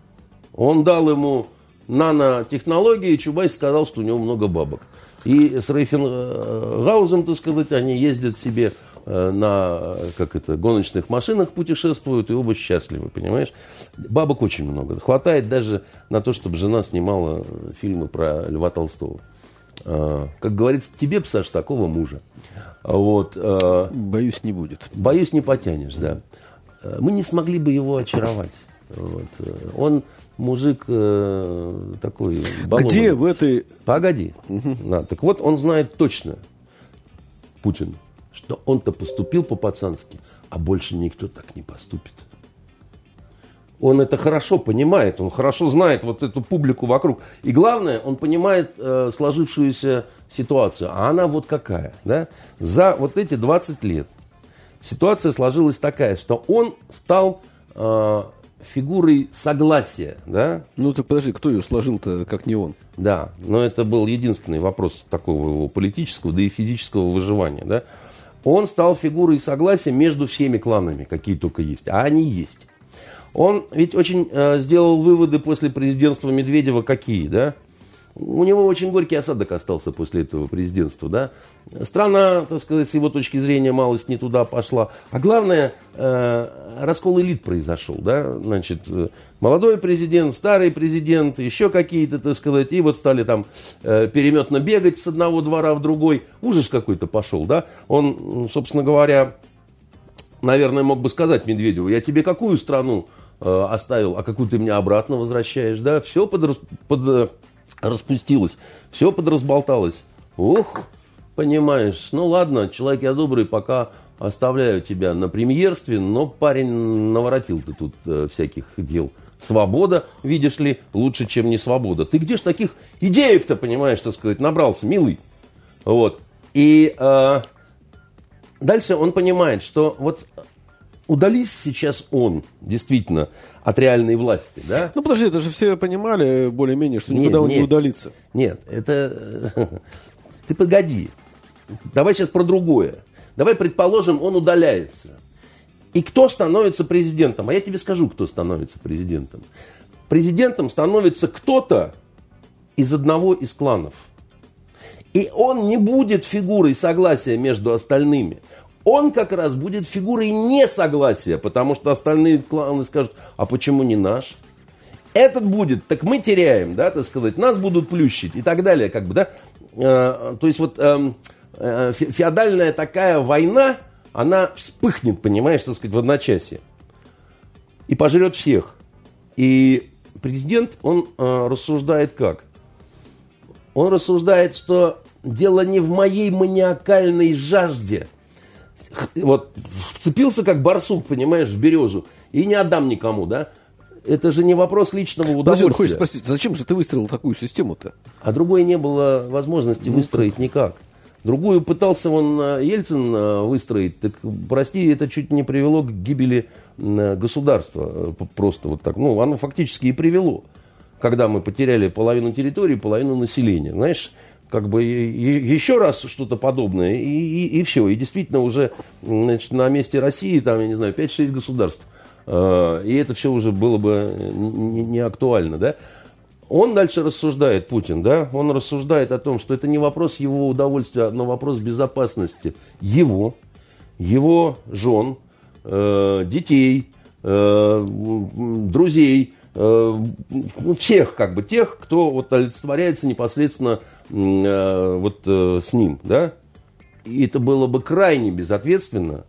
Он дал ему нанотехнологии, и Чубайс сказал, что у него много бабок. И с Рейфенгаузом, так сказать, они ездят себе э, на как это, гоночных машинах путешествуют, и оба счастливы, понимаешь? Бабок очень много. Хватает даже на то, чтобы жена снимала фильмы про Льва Толстого. А, как говорится, тебе, Саш, такого мужа. Вот. А, боюсь, не будет. Боюсь, не потянешь, да. Мы не смогли бы его очаровать. Вот. Он мужик э, такой балованный. Где в этой... Погоди. Угу. Да, так вот, он знает точно, Путин, что он-то поступил по-пацански, а больше никто так не поступит. Он это хорошо понимает, он хорошо знает вот эту публику вокруг. И главное, он понимает э, сложившуюся ситуацию. А она вот какая. Да? За вот эти 20 лет ситуация сложилась такая, что он стал э, фигурой согласия. Да? Ну так подожди, кто ее сложил-то, как не он? Да, но это был единственный вопрос такого его политического, да и физического выживания. Да? Он стал фигурой согласия между всеми кланами, какие только есть. А они есть. Он ведь очень э, сделал выводы после президентства Медведева какие, да? У него очень горький осадок остался после этого президентства, да? Страна, так сказать, с его точки зрения, малость не туда пошла. А главное, э, раскол элит произошел, да? Значит, э, молодой президент, старый президент, еще какие-то, так сказать, и вот стали там э, переметно бегать с одного двора в другой. Ужас какой-то пошел, да? Он, собственно говоря, наверное, мог бы сказать Медведеву, я тебе какую страну оставил, а какую ты мне обратно возвращаешь, да, все под, под, распустилось, все подразболталось. Ух, понимаешь, ну ладно, человек я добрый, пока оставляю тебя на премьерстве, но парень наворотил ты тут э, всяких дел. Свобода, видишь ли, лучше, чем не свобода. Ты где ж таких идеек-то, понимаешь, так сказать, набрался, милый? Вот. И э, дальше он понимает, что вот удались сейчас он, действительно, от реальной власти, да? Ну, подожди, это же все понимали более-менее, что никуда нет, он нет, не удалится. Нет, это... Ты погоди. Давай сейчас про другое. Давай предположим, он удаляется. И кто становится президентом? А я тебе скажу, кто становится президентом. Президентом становится кто-то из одного из кланов. И он не будет фигурой согласия между остальными. Он как раз будет фигурой несогласия, потому что остальные кланы скажут, а почему не наш? Этот будет, так мы теряем, да, так сказать, нас будут плющить и так далее, как бы, да. Э, то есть вот э, э, феодальная такая война, она вспыхнет, понимаешь, так сказать, в одночасье. И пожрет всех. И президент, он э, рассуждает как? Он рассуждает, что дело не в моей маниакальной жажде. Вот вцепился как барсук, понимаешь, в березу. И не отдам никому, да? Это же не вопрос личного удовольствия. Подожди, хочешь спросить, зачем же ты выстроил такую систему-то? А другой не было возможности ну, выстроить никак. Другую пытался он э, Ельцин э, выстроить, так, прости, это чуть не привело к гибели э, государства. Просто вот так. Ну, оно фактически и привело. Когда мы потеряли половину территории, половину населения. Знаешь, как бы еще раз что-то подобное, и, и, и все. И действительно уже значит, на месте России, там, я не знаю, 5-6 государств. И это все уже было бы не, не актуально, да. Он дальше рассуждает, Путин, да, он рассуждает о том, что это не вопрос его удовольствия, но вопрос безопасности его, его жен, э, детей, э, друзей, э, ну, тех, как бы, тех, кто вот олицетворяется непосредственно э, вот э, с ним, да. И это было бы крайне безответственно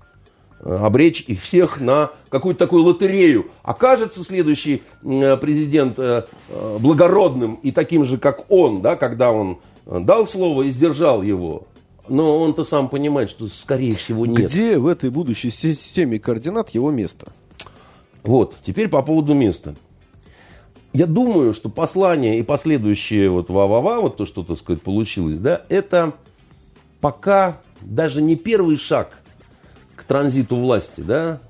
обречь их всех на какую-то такую лотерею. Окажется следующий э, президент э, э, благородным и таким же, как он, да, когда он дал слово и сдержал его. Но он-то сам понимает, что, скорее всего, нет. Где в этой будущей системе координат его место? Вот, теперь по поводу места. Я думаю, что послание и последующее вот ва-ва-ва, вот то, что, так сказать, получилось, да, это пока даже не первый шаг – к транзиту власти, да,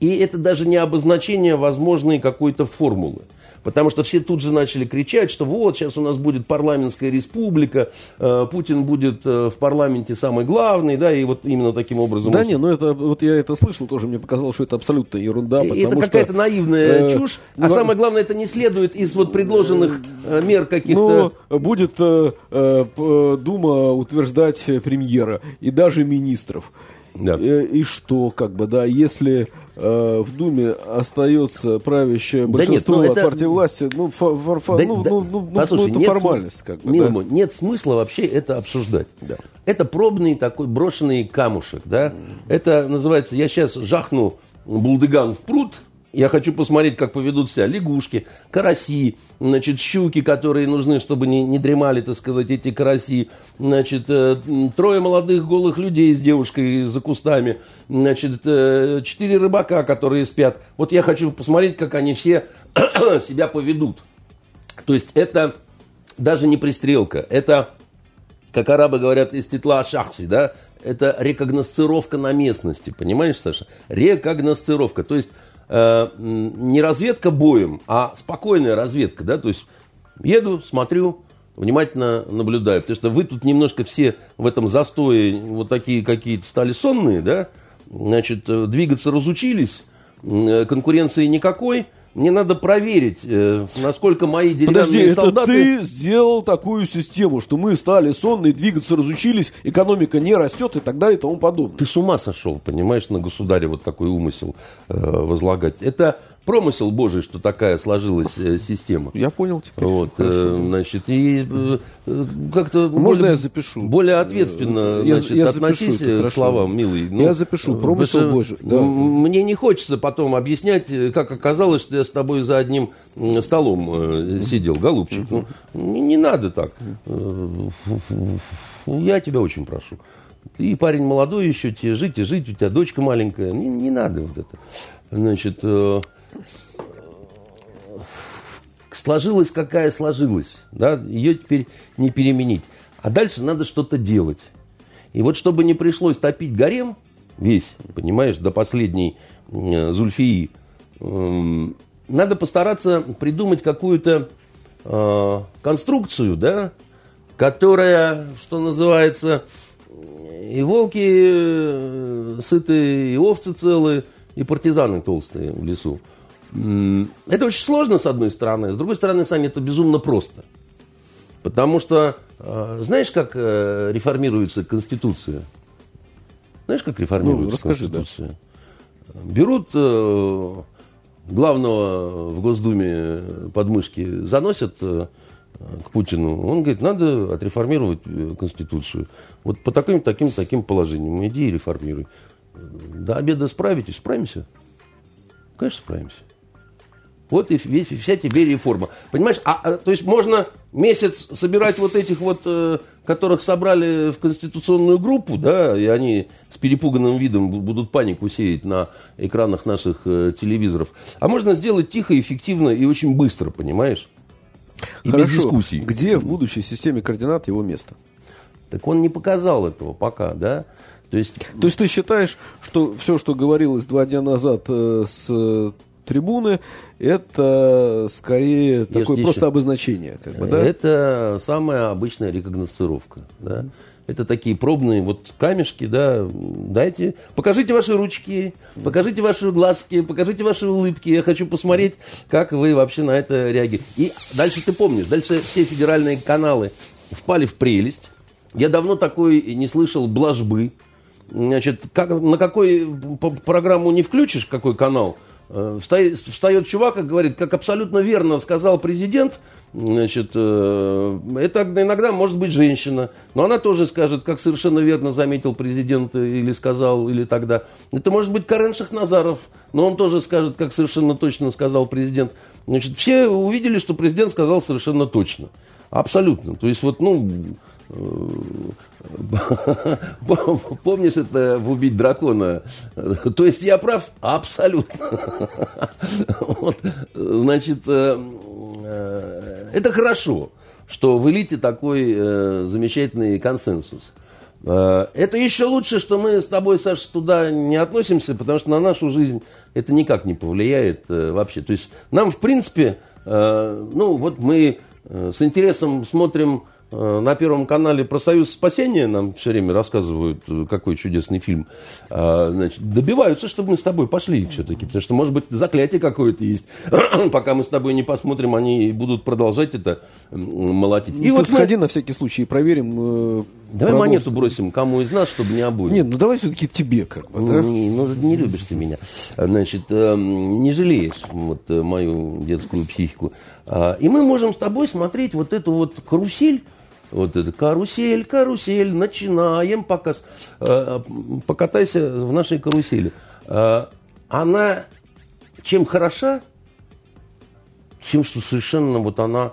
и это даже не обозначение возможной какой-то формулы. Потому что все тут же начали кричать, что вот, сейчас у нас будет парламентская республика, э, Путин будет э, в парламенте самый главный, да, и вот именно таким образом... Да, он... не, ну это, вот я это слышал тоже, мне показалось, что это абсолютно ерунда. Это какая-то наивная э, чушь, а но... самое главное, это не следует из вот предложенных э, мер каких-то... Ну, будет э, э, Дума утверждать премьера и даже министров. Да. И, э, и что, как бы, да, если э, в Думе остается правящее большинство да нет, ну, от партии власти, ну, фа, фа, фа, да, ну, да, ну, ну, послушай, ну, это формальность, как бы. Милый да? нет смысла вообще это обсуждать. Да. Это пробный такой брошенный камушек, да. Mm. Это называется, я сейчас жахну булдыган в пруд, я хочу посмотреть, как поведут себя лягушки, караси, значит, щуки, которые нужны, чтобы не, не дремали, так сказать, эти караси. Значит, э, трое молодых голых людей с девушкой за кустами. Значит, э, четыре рыбака, которые спят. Вот я хочу посмотреть, как они все себя поведут. То есть это даже не пристрелка, это, как арабы говорят, из титла шахси, да, это рекогносцировка на местности, понимаешь, Саша? Рекогносцировка, то есть э, не разведка боем, а спокойная разведка, да, то есть еду, смотрю, внимательно наблюдаю, потому что вы тут немножко все в этом застое вот такие какие-то стали сонные, да, значит, э, двигаться разучились, э, конкуренции никакой, мне надо проверить, э, насколько мои деревянные Подожди, солдаты... это ты сделал такую систему, что мы стали сонные, двигаться разучились, экономика не растет и так далее и тому подобное. Ты с ума сошел, понимаешь, на государе вот такой умысел э, возлагать. Это промысел Божий, что такая сложилась э, система. Я понял теперь. Вот, э, значит, и э, как-то можно более, я запишу? Более ответственно, я, значит, я относись к словам, милый. Ну, я запишу. Промысел Божий. Да. Мне не хочется потом объяснять, как оказалось, что я с тобой за одним столом сидел, голубчик. Ну, не, не надо так. Я тебя очень прошу. Ты парень молодой еще, тебе жить и жить, у тебя дочка маленькая. Не, не надо вот это. Значит, сложилась какая сложилась, да, ее теперь не переменить. А дальше надо что-то делать. И вот чтобы не пришлось топить гарем весь, понимаешь, до последней э, Зульфии, э, надо постараться придумать какую-то э, конструкцию, да, которая, что называется, и волки э, сытые, и овцы целые, и партизаны толстые в лесу. Это очень сложно, с одной стороны. С другой стороны, Саня, это безумно просто. Потому что, э, знаешь, как э, реформируется Конституция? Знаешь, как реформируется ну, расскажи, Конституция? Да. Берут главного в Госдуме подмышки, заносят к Путину. Он говорит, надо отреформировать э, Конституцию. Вот по таким, таким, таким положениям. Иди и реформируй. До обеда справитесь? Справимся? Конечно, справимся. Вот и весь, вся тебе реформа. Понимаешь, а, а, то есть можно месяц собирать вот этих вот, э, которых собрали в конституционную группу, да, и они с перепуганным видом будут панику сеять на экранах наших э, телевизоров. А можно сделать тихо, эффективно и очень быстро, понимаешь? И Хорошо. без дискуссий. Где в будущей системе координат его место? Так он не показал этого пока, да? То есть, То есть ты считаешь, что все, что говорилось два дня назад э, с трибуны, это скорее Ешь такое просто обозначение, как бы, да? Это самая обычная рекогносцировка, да? Это такие пробные вот камешки, да, дайте, покажите ваши ручки, покажите ваши глазки, покажите ваши улыбки. Я хочу посмотреть, как вы вообще на это реагируете. И дальше ты помнишь, дальше все федеральные каналы впали в прелесть. Я давно такой не слышал блажбы. Значит, как, на какой программу не включишь, какой канал, встает, встает чувак и говорит, как абсолютно верно сказал президент, Значит, э, это иногда может быть женщина, но она тоже скажет, как совершенно верно заметил президент или сказал, или тогда. Это может быть Карен Шахназаров, но он тоже скажет, как совершенно точно сказал президент. Значит, все увидели, что президент сказал совершенно точно. Абсолютно. То есть вот, ну, э, Помнишь это в «Убить дракона»? То есть я прав? Абсолютно. Вот, значит, э, э, это хорошо, что в элите такой э, замечательный консенсус. Это еще лучше, что мы с тобой, Саша, туда не относимся, потому что на нашу жизнь это никак не повлияет вообще. То есть нам, в принципе, ну вот мы с интересом смотрим Э, на Первом канале про Союз спасения нам все время рассказывают, э, какой чудесный фильм. А, значит, добиваются, чтобы мы с тобой пошли все-таки. Потому что, может быть, заклятие какое-то есть. Пока мы с тобой не посмотрим, они будут продолжать это молотить. И Ты вот сходи мы... на всякий случай и проверим. Э, давай продолжим. монету бросим кому из нас, чтобы не обоим. Нет, ну давай все-таки тебе как бы. Да? Не, ну не любишь ты меня. Значит, не жалеешь вот мою детскую психику. А, и мы можем с тобой смотреть вот эту вот карусель вот это карусель, карусель, начинаем показ. Э, покатайся в нашей карусели. Э, она чем хороша, чем что совершенно вот она...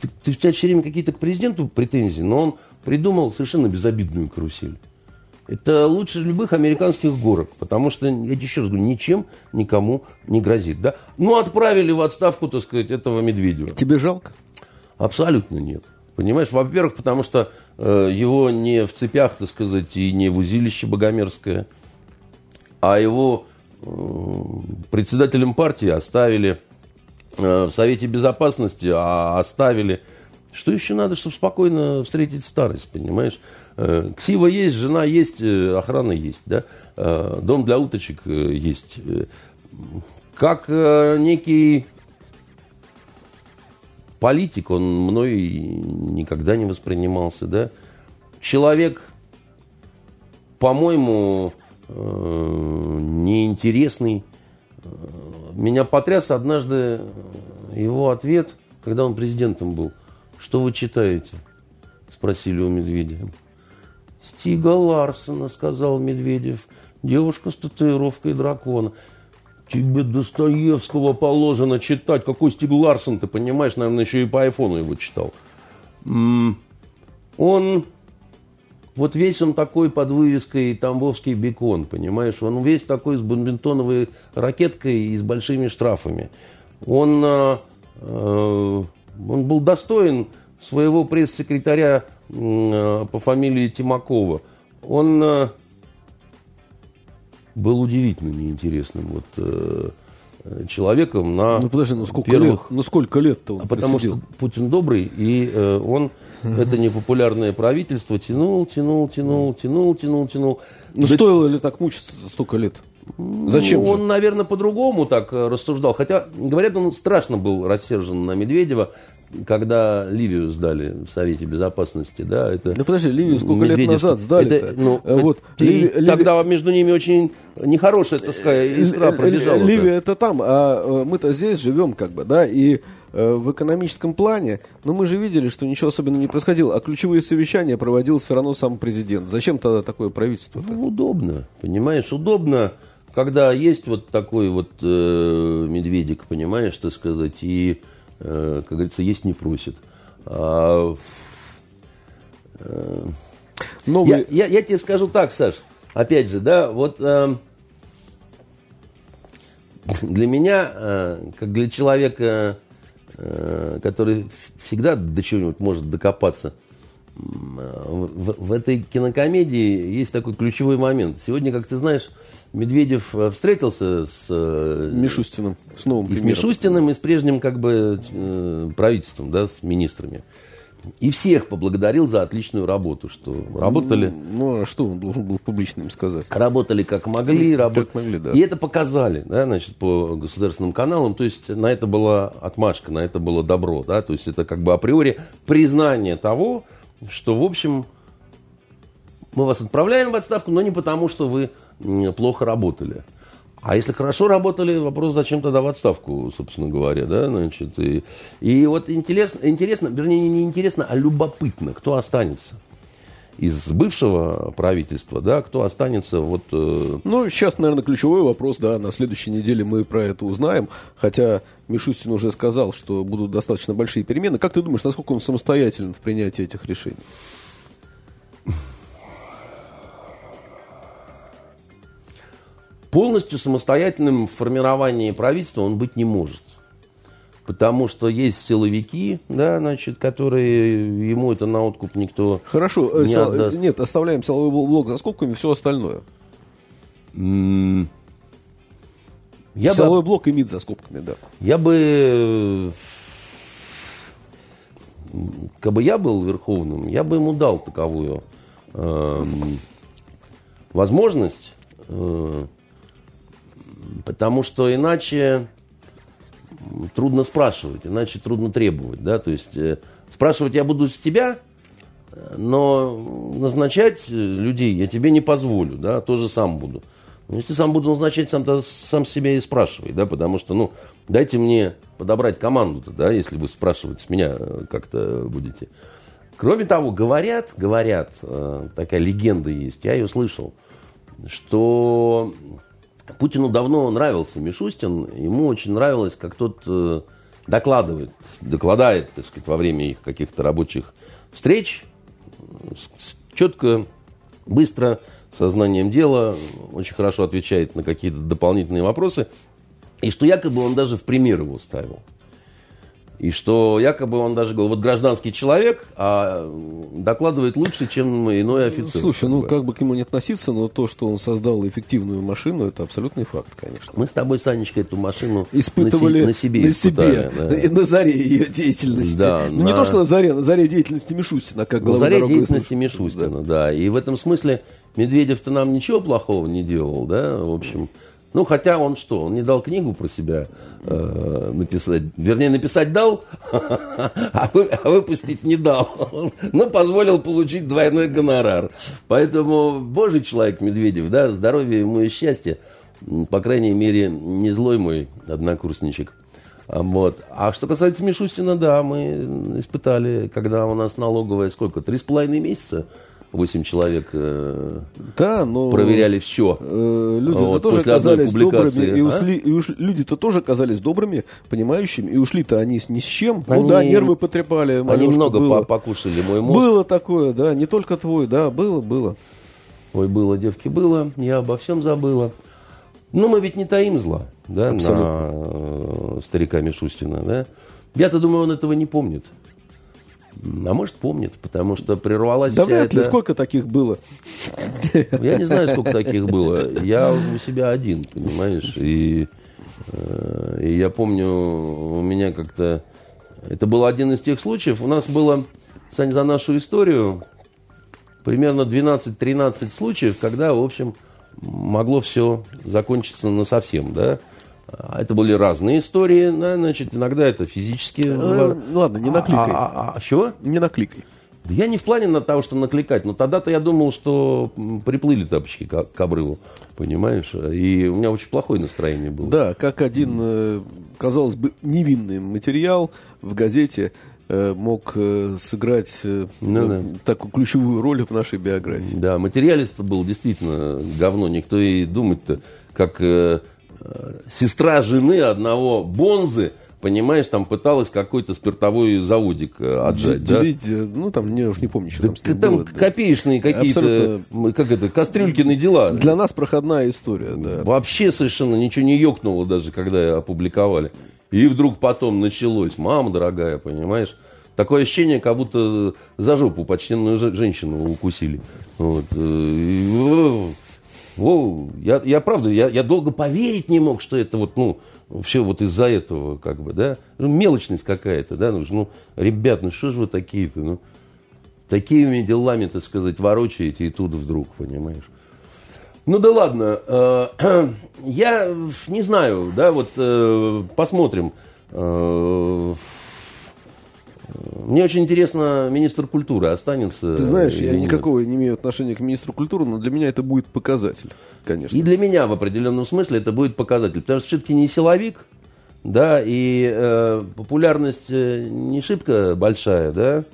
Ты, ты, у тебя все время какие-то к президенту претензии, но он придумал совершенно безобидную карусель. Это лучше любых американских горок, потому что, я еще раз говорю, ничем никому не грозит. Да? Ну, отправили в отставку, так сказать, этого Медведева. Тебе жалко? Абсолютно нет. Понимаешь, во-первых, потому что э, его не в цепях, так сказать, и не в узилище Богомерзкое, а его э, председателем партии оставили э, в Совете Безопасности, а оставили... Что еще надо, чтобы спокойно встретить старость, понимаешь? Э, ксива есть, жена есть, э, охрана есть, да? Э, дом для уточек э, есть. Э, как э, некий политик, он мной никогда не воспринимался, да. Человек, по-моему, э, неинтересный. Меня потряс однажды его ответ, когда он президентом был. Что вы читаете? Спросили у Медведя. Стига Ларсона, сказал Медведев. Девушка с татуировкой дракона. Тебе Достоевского положено читать. Какой Стиг Ларсон, ты понимаешь, наверное, еще и по айфону его читал. Он, вот весь он такой под вывеской «Тамбовский бекон», понимаешь? Он весь такой с бомбинтоновой ракеткой и с большими штрафами. Он, э, он был достоин своего пресс-секретаря э, по фамилии Тимакова. Он э, был удивительным и интересным. Вот, э, э, человеком на Ну подожди, ну сколько первых... лет? Ну сколько лет-то он А потому что Путин добрый, и э, он это непопулярное правительство тянул, тянул, тянул, тянул, тянул, тянул. Ну До стоило ли так мучиться столько лет? Зачем ну, же? Он, наверное, по-другому так э, рассуждал. Хотя, говорят, он страшно был рассержен на Медведева, когда Ливию сдали в Совете Безопасности. Да, это Да подожди, Ливию сколько лет Медведев- назад сдали это, ну, Э, вот, и Ливи- тогда между ними очень нехорошая, так сказать, искра пробежала. Ливия это там, а э, мы-то здесь живем, как бы, да, и э, в экономическом плане, ну мы же видели, что ничего особенного не происходило, а ключевые совещания проводил все равно сам президент. Зачем тогда такое правительство? Ну, удобно, понимаешь, удобно, когда есть вот такой вот э, медведик, понимаешь, так сказать, и, как говорится, есть не просит. А, Новый... я, я, я тебе скажу так, Саш, опять же, да, вот э, для меня, э, как для человека, э, который всегда до чего-нибудь может докопаться, э, в, в этой кинокомедии есть такой ключевой момент. Сегодня, как ты знаешь, Медведев э, встретился с э, Мишустиным, с новым и с. Мишустиным, и с прежним как бы э, правительством, да, с министрами. И всех поблагодарил за отличную работу, что работали, Ну, а что он должен был публично им сказать? работали как могли, работали. могли, да. И это показали, да, значит, по государственным каналам. То есть на это была отмашка, на это было добро, да. То есть это как бы априори признание того, что, в общем, мы вас отправляем в отставку, но не потому, что вы плохо работали. А если хорошо работали, вопрос, зачем тогда в отставку, собственно говоря, да, значит, и, и вот интересно, интересно, вернее, не интересно, а любопытно, кто останется из бывшего правительства, да, кто останется вот... э, Ну, сейчас, наверное, ключевой вопрос, да, на следующей неделе мы про это узнаем, хотя Мишустин уже сказал, что будут достаточно большие перемены. Как ты думаешь, насколько он самостоятелен в принятии этих решений? Полностью самостоятельным в формировании правительства он быть не может. Потому что есть силовики, да, значит, которые ему это на откуп никто Хорошо, э, не сил- отдаст. нет, оставляем силовой бл- блок за скобками, все остальное. М, Я бы, Силовой блок и МИД за скобками, да. я бы, как бы я был верховным, я бы ему дал таковую эм, возможность, э, потому что иначе трудно спрашивать, иначе трудно требовать, да, то есть э, спрашивать я буду с тебя, э, но назначать э, людей я тебе не позволю, да, тоже сам буду. Но если сам буду назначать, сам, сам себя и спрашивай, да, потому что, ну, дайте мне подобрать команду-то, да, если вы спрашивать с меня э, как-то будете. Кроме того, говорят, говорят, э, такая легенда есть, я ее слышал, что Путину давно нравился Мишустин, ему очень нравилось, как тот э, докладывает, докладает, так сказать, во время их каких-то рабочих встреч, четко, быстро, сознанием дела, очень хорошо отвечает на какие-то дополнительные вопросы, и что якобы он даже в пример его ставил. И что якобы он даже говорил, вот гражданский человек, а докладывает лучше, чем иной офицер. Слушай, ну как бы к нему не относиться, но то, что он создал эффективную машину, это абсолютный факт, конечно. Мы с тобой, Санечка, эту машину Испытывали на, се- на себе. на себе, да. и на заре ее деятельности. Да, ну не на- то, что на заре, на заре деятельности Мишустина, как На глава заре дорогой деятельности. Мишустина, да. И в этом смысле Медведев-то нам ничего плохого не делал, да, в общем. Ну, хотя он что, он не дал книгу про себя э, написать. Вернее, написать дал, а, а выпустить не дал. Но позволил получить двойной гонорар. Поэтому божий человек Медведев, да, здоровья ему и счастья. М, По крайней мере, не злой мой однокурсничек. А, Вот. А что касается Мишустина, да, мы испытали, когда у нас налоговая сколько? Три с половиной месяца восемь человек э, Да, но... проверяли все. э, Люди-то Вот, тоже оказались добрыми, и а? ушли, и уш- люди-то тоже оказались добрыми, понимающими, и ушли-то они с ни с чем. Они- ну да, нервы потрепали, Они много было. по- покушали мой мозг. Было такое, да, не только твой, да, было, было. Ой, было, девки, было. Я обо всем забыла. Но мы ведь не таим зла, да, Абсолютно. на э, старика Мишустина, да. Я-то думаю, он этого не помнит. А может, помнит, потому что прервалась Да вся вряд ли, эта- сколько таких было. Я не знаю, сколько таких было. Я у себя один, понимаешь? И Э, И я помню, у меня как-то... Это был один из тех случаев. У нас было, Сань, за нашу историю примерно 12-13 случаев, когда, в общем, могло все закончиться на совсем, да. А Это были разные истории, да, значит, иногда это физические... Э, ну ладно, не накликай. А, а- а чего? Не накликай. Да я не в плане на того, что накликать, но тогда-то я думал, что приплыли тапочки к, к обрыву, понимаешь? И у меня очень плохое настроение было. Да, как один, э, казалось бы, невинный материал в газете э, мог сыграть Ну да. такую ключевую роль в нашей биографии. Да, материалист был действительно говно. Никто и думать-то, как сестра жены одного Бонзы, понимаешь, там пыталась какой-то спиртовой заводик э, отжать. да? Делить, э, ну там, я уж не помню, что Да там с ним там было, да. копеечные какие-то, Абсолютно. как это, кастрюлькины дела. Для нас проходная история, да. Вообще совершенно ничего не ёкнуло даже, когда опубликовали. И вдруг потом началось. Мама дорогая, понимаешь? Такое ощущение, как будто за жопу почтенную же- женщину укусили. Вот. э, и, о, Я, я правда, я, я долго поверить не мог, что это вот, ну, все вот из-за этого, как бы, да. Ну, мелочность какая-то, да. Ну, ну, ребят, ну что же вы такие-то, ну. Такими делами, так сказать, ворочаете, и тут вдруг, понимаешь. Ну да ладно, э, я не знаю, да, вот э, посмотрим. Мне очень интересно, министр культуры останется. Ты знаешь, я нет. никакого не имею отношения к министру культуры, но для меня это будет показатель, конечно. И для меня в определенном смысле это будет показатель, потому что все-таки не силовик, да, и э, популярность э, не шибко большая, да,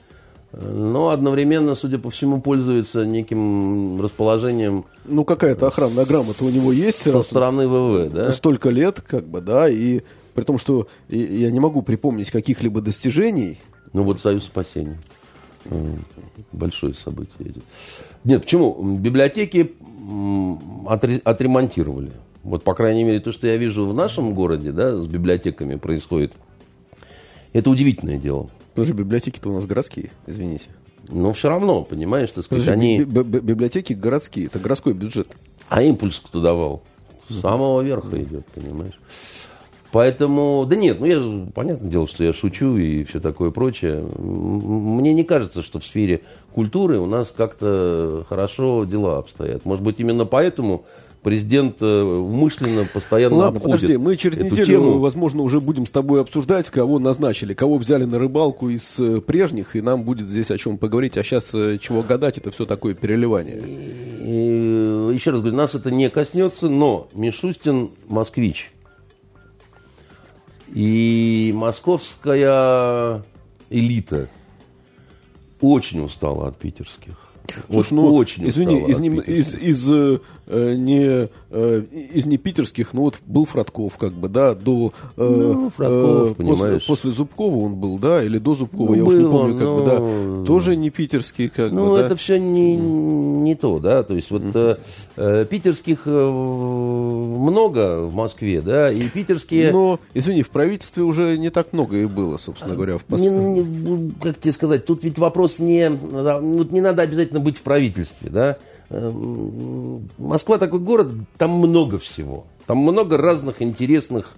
но одновременно, судя по всему, пользуется неким расположением Ну, какая-то охранная грамота у него есть. со раз стороны ВВ, да. Столько лет, как бы, да, и при том, что я не могу припомнить каких-либо достижений. Ну вот Союз спасения. М, Большое событие. Нет, почему? Библиотеки отремонтировали. Вот, по крайней мере, то, что я вижу в нашем городе, да, с библиотеками происходит, это удивительное дело. Тоже библиотеки-то у нас городские, извините. Но все равно, понимаешь, так сказать, Подожди, они... би- би- би- библиотеки городские, это городской бюджет. А импульс кто давал? С самого верха идет, понимаешь? Поэтому, да нет, ну я, понятное дело, что я шучу и все такое прочее. Мне не кажется, что в сфере культуры у нас как-то хорошо дела обстоят. Может быть, именно поэтому президент э, умышленно постоянно Ладно, обходит подожди, мы через эту неделю, тему. возможно, уже будем с тобой обсуждать, кого назначили, кого взяли на рыбалку из э, прежних, и нам будет здесь о чем поговорить. А сейчас чего гадать, это все такое переливание. И, еще раз говорю, нас это не коснется, но Мишустин москвич. И московская элита очень устала от питерских. Слушай, Вот ну, очень извини, устала из, не, из, питерских. из, э, не, э, из не питерских, ну вот был Фродков, как бы, да, до... э, Ну, Фродков, э, после, понимаешь. после Зубкова он был, да, или до Зубкова, Ну, я уж не помню, как бы, да, тоже не питерский, как Ну, бы, да. это все не, не то, да. То есть вот э, э, питерских э, много в Москве, да, и питерские. Но, извини, в правительстве уже не так много и было, собственно говоря, в пос- Не- не- как тебе сказать, тут ведь вопрос не, да, вот не надо обязательно быть в правительстве, да. Эм, Москва такой город, там много всего. Там много разных интересных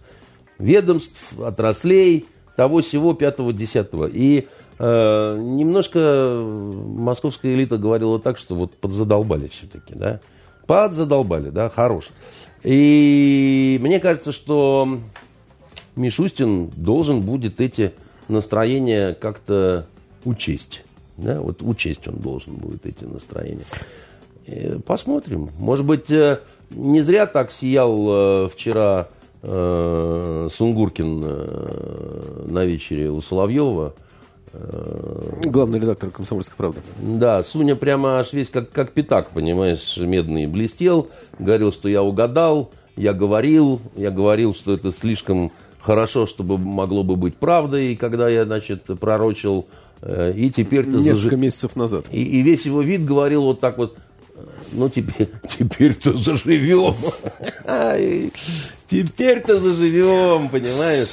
ведомств, отраслей, того всего пятого, десятого. И э, немножко московская элита говорила так, что вот подзадолбали все-таки, да. Подзадолбали, да, хорош. И мне кажется, что Мишустин должен будет эти настроения как-то учесть. Да? Вот учесть он должен будет эти настроения. Э, Посмотрим. Может быть, э, не зря так сиял э, вчера Сунгуркин на вечере у Соловьева. главный редактор «Комсомольской правды». Да, Суня прямо аж весь как, как пятак, понимаешь, медный блестел. Говорил, что я угадал, я говорил, я говорил, что это слишком хорошо, чтобы могло бы быть правдой, когда я, значит, пророчил. И теперь-то Несколько зажи- месяцев назад. и, и весь его вид говорил вот так вот, ну теперь, теперь-то заживем. Теперь-то заживем, понимаешь?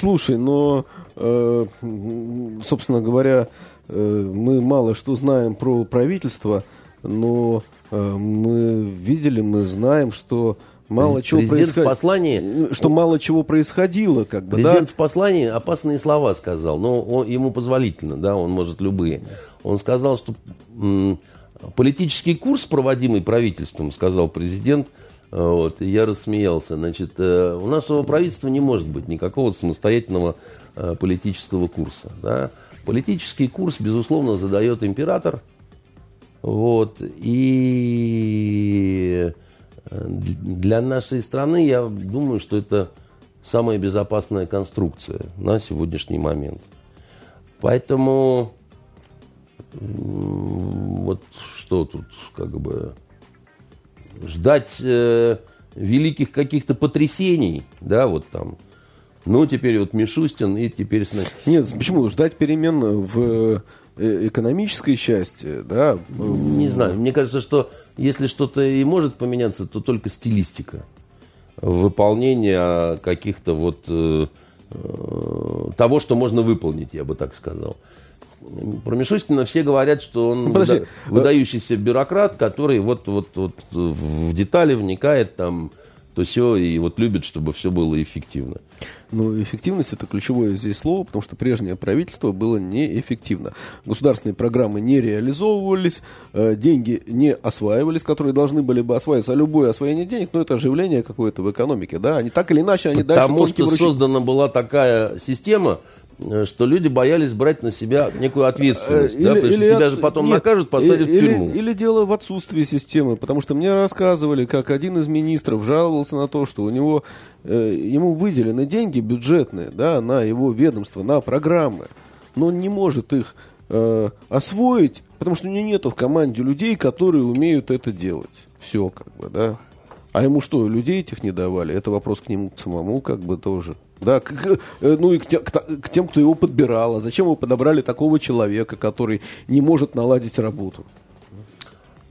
Слушай, но, э, собственно говоря, э, мы мало что знаем про правительство, но э, мы видели, мы знаем, что Мало чего Президент происход- в послании... Что мало чего происходило, как бы, да? Президент в послании опасные слова сказал, но он- ему позволительно, да, он может любые. Он сказал, что политический курс, проводимый правительством, сказал президент, э, вот, и я рассмеялся, значит, э, у нашего правительства не может быть никакого самостоятельного э, политического курса, да. Политический курс, безусловно, задает император, вот, и для нашей страны, я думаю, что это самая безопасная конструкция на сегодняшний момент. Поэтому вот что тут как бы ждать э, великих каких-то потрясений, да, вот там. Ну, теперь вот Мишустин и теперь... Нет, почему? Ждать перемен в э, экономической части, да? Не знаю. Мне кажется, что если что-то и может поменяться, то только стилистика выполнения каких-то вот э, э, того, что можно выполнить, я бы так сказал. Про Мишустина все говорят, что он Ну, подожди. выда- выдающийся бюрократ, который вот, вот, вот в детали вникает там, то все и вот любит, чтобы все было эффективно. Ну, эффективность это ключевое здесь слово, потому что прежнее правительство было неэффективно. Государственные программы не реализовывались, э, деньги не осваивались, которые должны были бы осваиваться. А любое освоение денег, ну, это оживление какое-то в экономике, да? Они так или иначе, они Потому дальше что тонким ручей- создана была такая система, э, что люди боялись брать на себя некую ответственность. Э, да, потому что тебя отс- же потом нет, накажут, посадят или, в тюрьму. Или, дело в отсутствии системы, потому что мне рассказывали, как один из министров жаловался на то, что у него э, ему выделены деньги бюджетные, да, на его ведомство, на программы, но он не может их э, освоить, потому что у него нету в команде людей, которые умеют это делать. Все, как бы, да. А ему что, людей этих не давали? Это вопрос к нему к самому, как бы тоже. Да, к- э, ну и к, те- к к тем, кто его подбирал. А зачем вы подобрали такого человека, который не может наладить работу?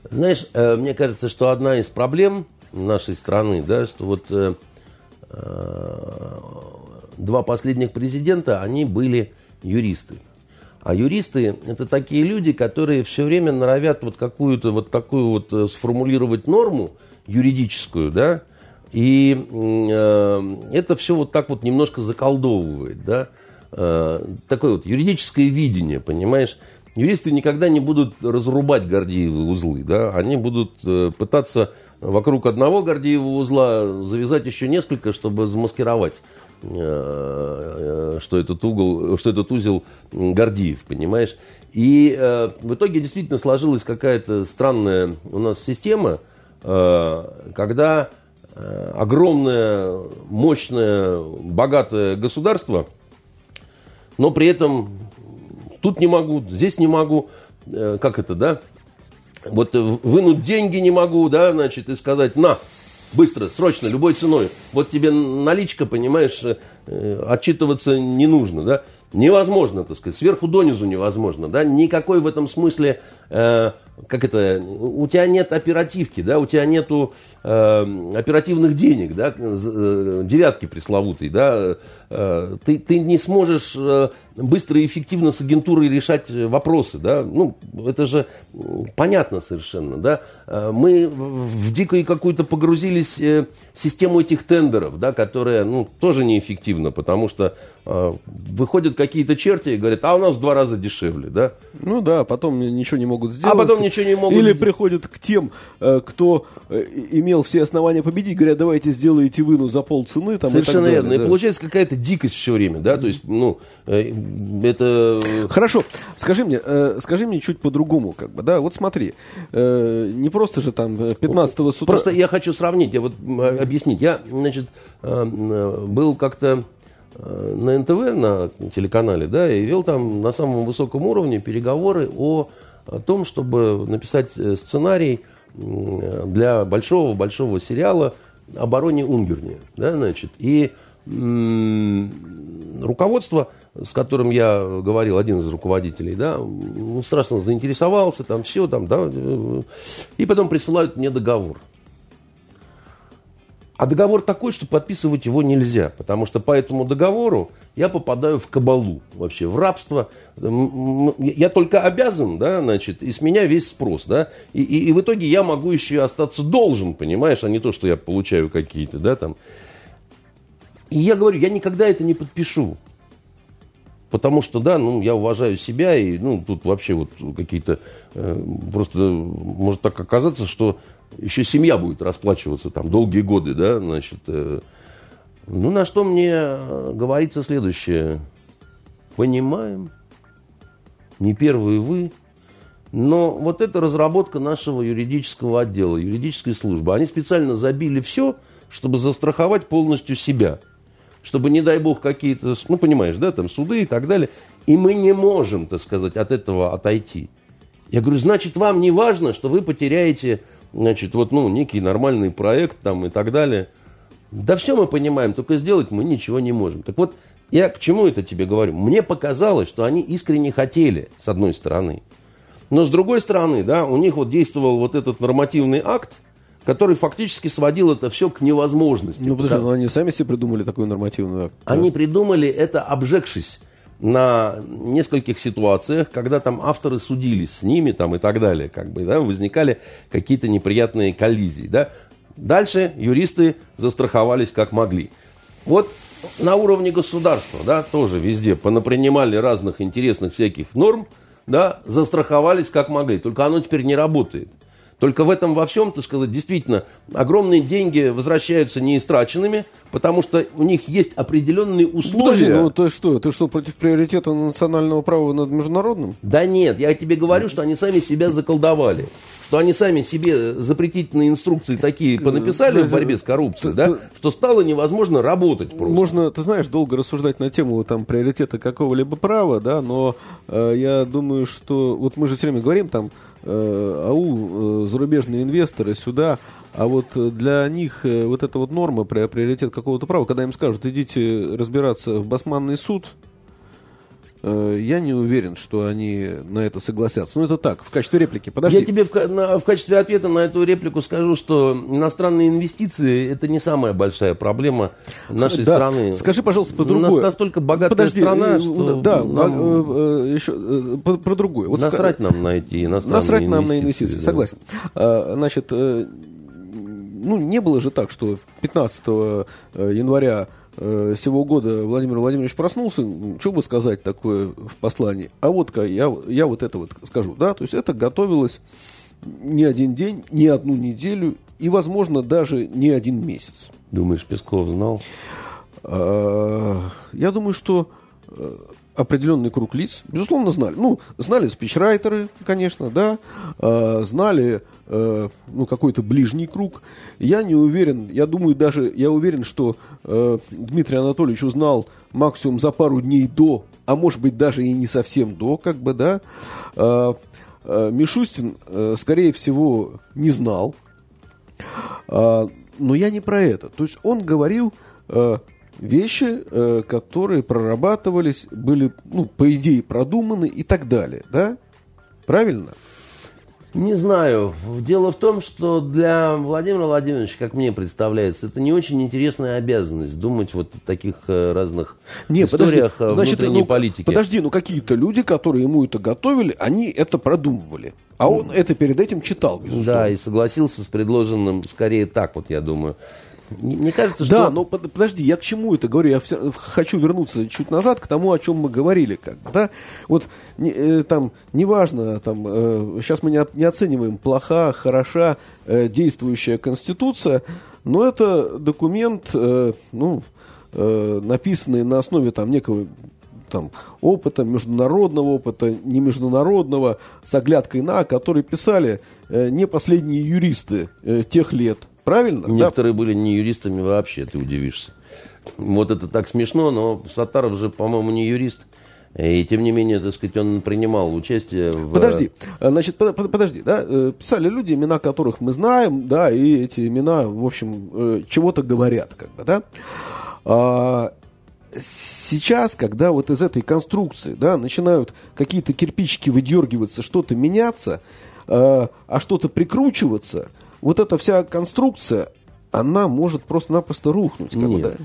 Знаешь, э, мне кажется, что одна из проблем нашей страны, да, что вот э, э, два последних президента, они были юристы. А юристы это такие люди, которые все время норовят вот какую-то вот такую вот э, сформулировать норму юридическую, да, и э, это все вот так вот немножко заколдовывает, да, Э, такое вот юридическое видение, понимаешь. Юристы никогда не будут разрубать Гордиевы узлы, да, они будут э, пытаться вокруг одного Гордиева узла завязать еще несколько, чтобы замаскировать э, э, что этот угол, что этот узел Гордиев, понимаешь? И в итоге действительно сложилась какая-то странная у нас система, когда э, огромное, мощное, богатое государство, но при этом тут не могу, здесь не могу, э, как это, да? Вот э, вынуть деньги не могу, да, значит, и сказать, на, быстро, срочно, любой ценой. Вот тебе наличка, понимаешь, э, э, отчитываться не нужно, да. Невозможно, так сказать, сверху донизу невозможно, да, никакой в этом смысле, э, как это, у тебя нет оперативки, да, у тебя нету э, оперативных денег, да, э, девятки пресловутой, да, э, ты, ты не сможешь э, быстро и эффективно с агентурой решать э, вопросы, да, ну, это же понятно совершенно, да, Э, мы в дикую какую-то погрузились э, систему этих тендеров, да, которая, ну, тоже неэффективна, потому что э, выходят какие-то черти и говорят, а у нас в два раза дешевле, да, Ну да, потом ничего не могут сделать. А потом ничего не могут Или сделать. приходят к тем, кто имел все основания победить, говорят, давайте сделаете вы, ну, за полцены. Там, и так Совершенно далее, верно. И да. получается какая-то дикость все время, да, то есть, ну, это... Хорошо, скажи мне, э, скажи мне чуть по-другому, как бы, да, вот смотри, э, не просто же там э, 15 с утра... Просто я хочу сравнить, я вот объяснить. Я, значит, э, м, был как-то э, на НТВ, на телеканале, да, и вел там на самом высоком уровне переговоры о, о том, чтобы написать э, сценарий для большого-большого сериала «Обороне Унгерни», да, значит, и м, руководство, с которым я говорил, один из руководителей, да, ну, страшно заинтересовался, там все, там, да, и потом присылают мне договор. А договор такой, что подписывать его нельзя, потому что по этому договору я попадаю в кабалу, вообще в рабство. Я только обязан, да, значит, и с меня весь спрос, да, и, и, и в итоге я могу еще остаться должен, понимаешь, а не то, что я получаю какие-то, да, там. И я говорю, я никогда это не подпишу. Потому что, да, ну, я уважаю себя, и, ну, тут вообще вот какие-то, э, просто может так оказаться, что еще семья будет расплачиваться там долгие годы, да, значит. Э, ну, на что мне говорится следующее. Понимаем, не первые вы, но вот это разработка нашего юридического отдела, юридической службы. Они специально забили все, чтобы застраховать полностью себя. Чтобы, не дай бог, какие-то, ну, понимаешь, да, там суды и так далее. И мы не можем, так сказать, от этого отойти. Я говорю, значит, вам не важно, что вы потеряете значит, вот, ну, некий нормальный проект там и так далее. Да все мы понимаем, только сделать мы ничего не можем. Так вот, я к чему это тебе говорю? Мне показалось, что они искренне хотели, с одной стороны. Но с другой стороны, да, у них вот действовал вот этот нормативный акт, который фактически сводил это все к невозможности. Ну, подожди, но они сами себе придумали такой нормативный акт. Они да. придумали это, обжегшись на нескольких ситуациях, когда там авторы судились с ними там, и так далее, как бы, да, возникали какие-то неприятные коллизии. Да. Дальше юристы застраховались как могли. Вот на уровне государства, да, тоже везде понапринимали разных интересных всяких норм, да, застраховались как могли. Только оно теперь не работает. Только в этом во всем, так сказать, действительно, огромные деньги возвращаются неистраченными, потому что у них есть определенные условия. Подожди, ну ты что, ты что, против приоритета национального права над международным? Да нет, я тебе говорю, что они сами себя заколдовали что они сами себе запретительные инструкции такие понаписали в борьбе с коррупцией, да, что стало невозможно работать просто. Можно, ты знаешь, долго рассуждать на тему там приоритета какого-либо права, да, но э, я думаю, что вот мы же все время говорим там, э, ау, э, зарубежные инвесторы сюда, а вот для них э, вот эта вот норма приоритет какого-то права, когда им скажут, идите разбираться в басманный суд, Э, я не уверен, что они на это согласятся. Ну, это так, в качестве реплики. Подожди. Я тебе в, на, в качестве ответа на эту реплику скажу, что иностранные инвестиции – это не самая большая проблема нашей да. страны. Скажи, пожалуйста, по другому. У нас настолько богатая Подожди, страна, э, что Да, нам... э, еще э, по, про другое. Вот насрать ска... нам на эти иностранные насрать инвестиции. нам на инвестиции, да. согласен. А, значит, э, ну, не было же так, что 15 января Э, сего года Владимир Владимирович проснулся, что бы сказать такое в послании? А вот я, я вот это вот скажу, да, то есть это готовилось не один день, не одну неделю и, возможно, даже не один месяц. Думаешь, Песков знал? А, я думаю, что э, определенный круг лиц, безусловно, знали. Ну, знали спичрайтеры, конечно, да, э, знали э, ну, какой-то ближний круг. Я не уверен, я думаю даже, я уверен, что э, Дмитрий Анатольевич узнал максимум за пару дней до, а может быть даже и не совсем до, как бы, да. Э, э, Мишустин, э, скорее всего, не знал. Э, но я не про это. То есть он говорил... Э, вещи, э, которые прорабатывались, были, ну, по идее, продуманы и так далее, да? Правильно? Не знаю. Дело в том, что для Владимира Владимировича, как мне представляется, это не очень интересная обязанность думать вот о таких э, разных не, историях подожди, внутренней значит, ну, политики. Подожди, ну какие-то люди, которые ему это готовили, они это продумывали. А он это перед этим читал, безусловно. Да, и согласился с предложенным, скорее так вот, я думаю. Мне кажется, что... Да, но подожди, я к чему это говорю? Я все, хочу вернуться чуть назад к тому, о чем мы говорили. Как да? Вот не, э, там, неважно, там, э, сейчас мы не, не оцениваем, плоха, хороша э, действующая Конституция, но это документ, э, ну, э, написанный на основе там, некого там, опыта, международного опыта, не международного, с оглядкой на, который писали э, не последние юристы э, тех лет. Правильно? Некоторые да? были не юристами вообще, ты удивишься. Вот это так смешно, но Сатаров же, по-моему, не юрист. И тем не менее, так сказать, он принимал участие в... Подожди, значит, под, подожди, да, э, писали люди, имена которых мы знаем, да, и эти имена, в общем, э, чего-то говорят, как бы, да. А, сейчас, когда вот из этой конструкции, да, начинают какие-то кирпичики выдергиваться, что-то меняться, а что-то прикручиваться – вот эта вся конструкция, она может просто-напросто рухнуть. Как Нет.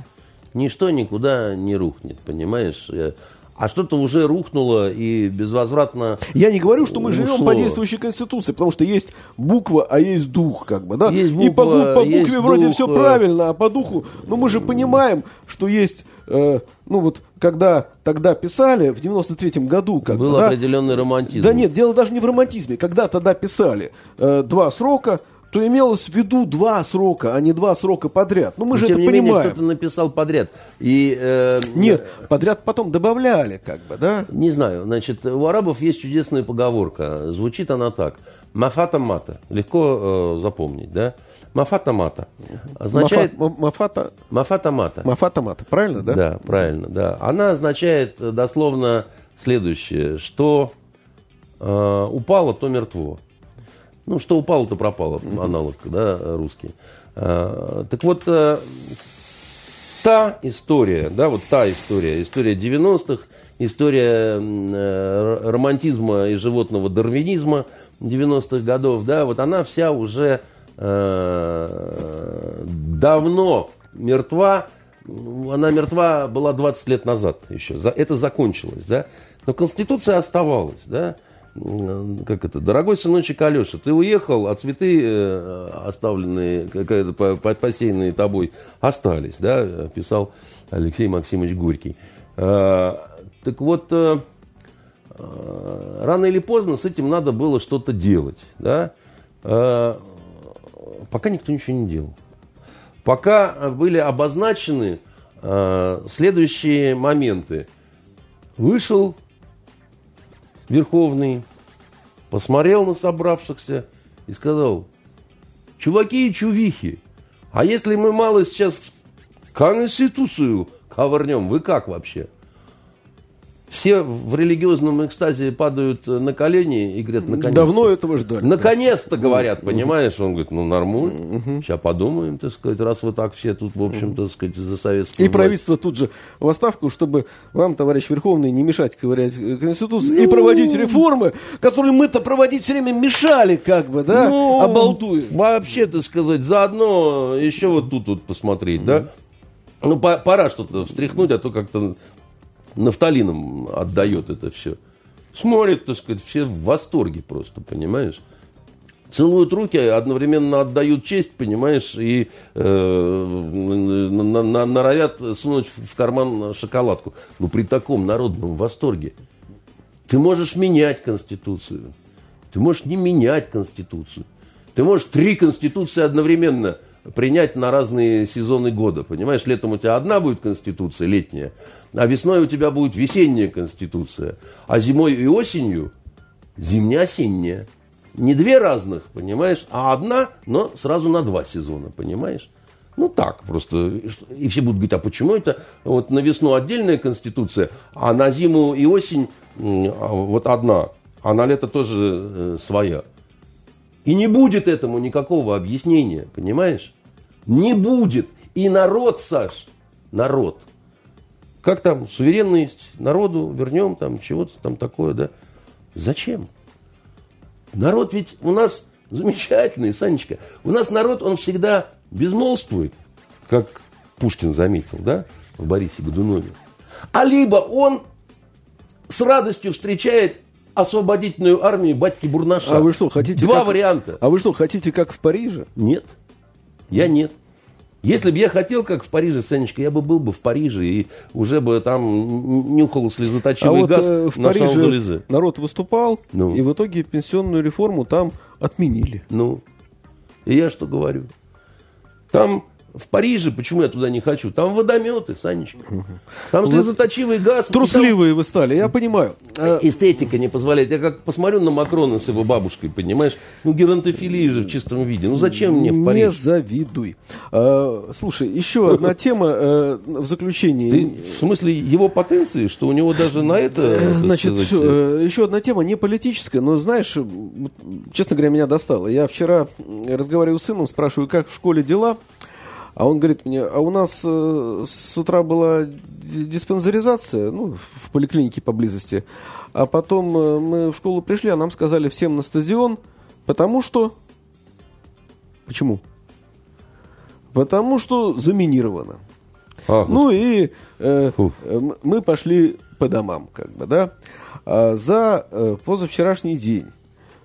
Ничто никуда не рухнет, понимаешь? Э, А что-то уже рухнуло и безвозвратно... Я не говорю, что мы живем Ушло. по действующей конституции, потому что есть буква, а есть дух, как бы, да. Есть и по, буква, по букве есть вроде дух, все э. правильно, а по духу, ну мы же понимаем, что есть, э, ну вот, когда тогда писали в 93-м году, как Был бы, да, определенный романтизм. Да нет, дело даже не в романтизме. Когда тогда писали э, два срока, то имелось в виду два срока, а не два срока подряд. Ну мы Но, же тем это не менее, понимаем. кто-то написал подряд. И, э, Нет, подряд потом добавляли, как бы, да. Не знаю. Значит, у арабов есть чудесная поговорка. Звучит она так. Мафата мата. Легко э, запомнить, да? Мафата мата. Означает... Мафата, Мафата мата. мафата мата, правильно, да? Да, правильно, да. Она означает э, дословно следующее, что э, упало, то мертво. Ну, что упало, то пропало, аналог, да, русский. Э, так вот, э, та история, да, вот та история, история 90-х, история э, романтизма и животного дарвинизма 90-х годов, да, вот она вся уже э, давно мертва, она мертва была 20 лет назад еще, это закончилось, да, но Конституция оставалась, да, как это, дорогой сыночек Алеша, ты уехал, а цветы э, оставленные, какая-то по- по- посеянные тобой, остались, да, писал Алексей Максимович Горький. Э, Так вот, э, э, рано или поздно с этим надо было что-то делать, да. Э, Пока никто ничего не делал. Пока э, были обозначены э, следующие моменты. Вышел Верховный, посмотрел на собравшихся и сказал, чуваки и чувихи, а если мы мало сейчас Конституцию ковырнем, вы как вообще? Все в религиозном экстазе падают на колени и говорят, наконец Давно этого ждали. Наконец-то говорят, понимаешь? Он говорит, ну нормально, сейчас подумаем, так сказать, раз вы так все тут, в общем, так сказать, за советскую И власть. правительство тут же в отставку, чтобы вам, товарищ Верховный, не мешать ковырять э, Конституцию Ну. и проводить реформы, которые мы-то проводить все время мешали, как бы, да, Ну, обалдуем. Вообще, так сказать, заодно еще вот тут вот посмотреть, да? Ну, по- пора что-то встряхнуть, а то как-то нафталином отдает это все. Смотрят, так сказать, все в восторге просто, понимаешь? Целуют руки, одновременно отдают честь, понимаешь, и э, норовят сунуть в карман шоколадку. Ну, при таком народном восторге ты можешь менять Конституцию. Ты можешь не менять Конституцию. Ты можешь три Конституции одновременно принять на разные сезоны года. Понимаешь, летом у тебя одна будет Конституция, летняя, а весной у тебя будет весенняя Конституция, а зимой и осенью зимняя-осенняя. Не две разных, понимаешь, а одна, но сразу на два сезона, понимаешь? Ну так, просто. И все будут говорить, а почему это вот на весну отдельная конституция, а на зиму и осень а вот одна, а на лето тоже э, своя. И не будет этому никакого объяснения, понимаешь? Не будет. И народ, Саш, народ. Как там, суверенность народу вернем, там чего-то там такое, да? Зачем? Народ ведь у нас замечательный, Санечка. У нас народ, он всегда безмолвствует, как Пушкин заметил, да, в Борисе Годунове. А либо он с радостью встречает освободительную армию батьки Бурнаша. А вы что, хотите... Два как- варианта. А вы что, хотите, как в Париже? Нет. Я нет. Если бы я хотел, как в Париже, Санечка, я бы был бы в Париже и уже бы там нюхал А слезоточивый вот газ э, в на Париже народ выступал, Ну. и в итоге пенсионную реформу там отменили. Ну, и я что говорю? Там в Париже, почему я туда не хочу? Там водометы, Санечка. Там слезоточивый газ. и там Трусливые вы стали, я понимаю. А, Эстетика не позволяет. Я как посмотрю на Макрона с его бабушкой, понимаешь? Ну, геронтофилия же в чистом виде. Ну, зачем мне в Не Париж? завидуй. А, слушай, еще одна тема э, в заключении. Ты в смысле его потенции, что у него даже на это... Э, Значит, сказать, э, еще одна тема, не политическая, но, знаешь, э, честно говоря, меня достало. Я вчера м, разговариваю с сыном, спрашиваю, как в школе дела, а он говорит мне, а у нас э, с утра была диспансеризация, ну, в поликлинике поблизости, а потом э, мы в школу пришли, а нам сказали всем на стадион, потому что... Почему? Потому что заминировано. А, Ну и э, Фу. э, мы пошли по домам, как бы, да. А за э, позавчерашний день,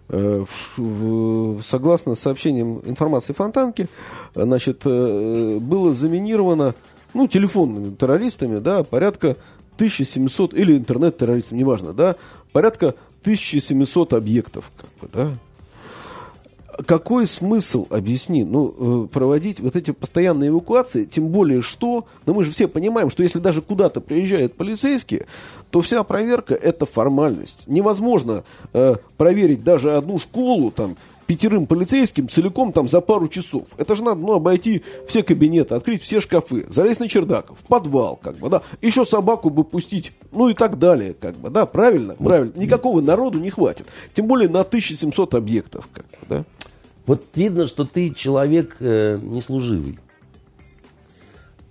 согласно сообщениям информации Фонтанки, э, значит, э, было заминировано, ну, телефонными террористами, да, порядка 1700, или интернет-террористами, неважно, да, порядка 1700 объектов, как бы, да. Какой смысл, объясни, ну, э, проводить вот эти постоянные эвакуации, тем более что, ну, мы же все понимаем, что если даже куда-то приезжают полицейские, то вся проверка – это формальность. Невозможно э, проверить даже одну школу, там, пятерым полицейским целиком там за пару часов. Это же надо ну, обойти все кабинеты, открыть все шкафы, залезть на чердак, в подвал, как бы, да, еще собаку бы пустить, ну и так далее, как бы, да, правильно? Правильно. Никакого народу не хватит. Тем более на 1700 объектов, как бы, да. Вот видно, что ты человек э, неслуживый.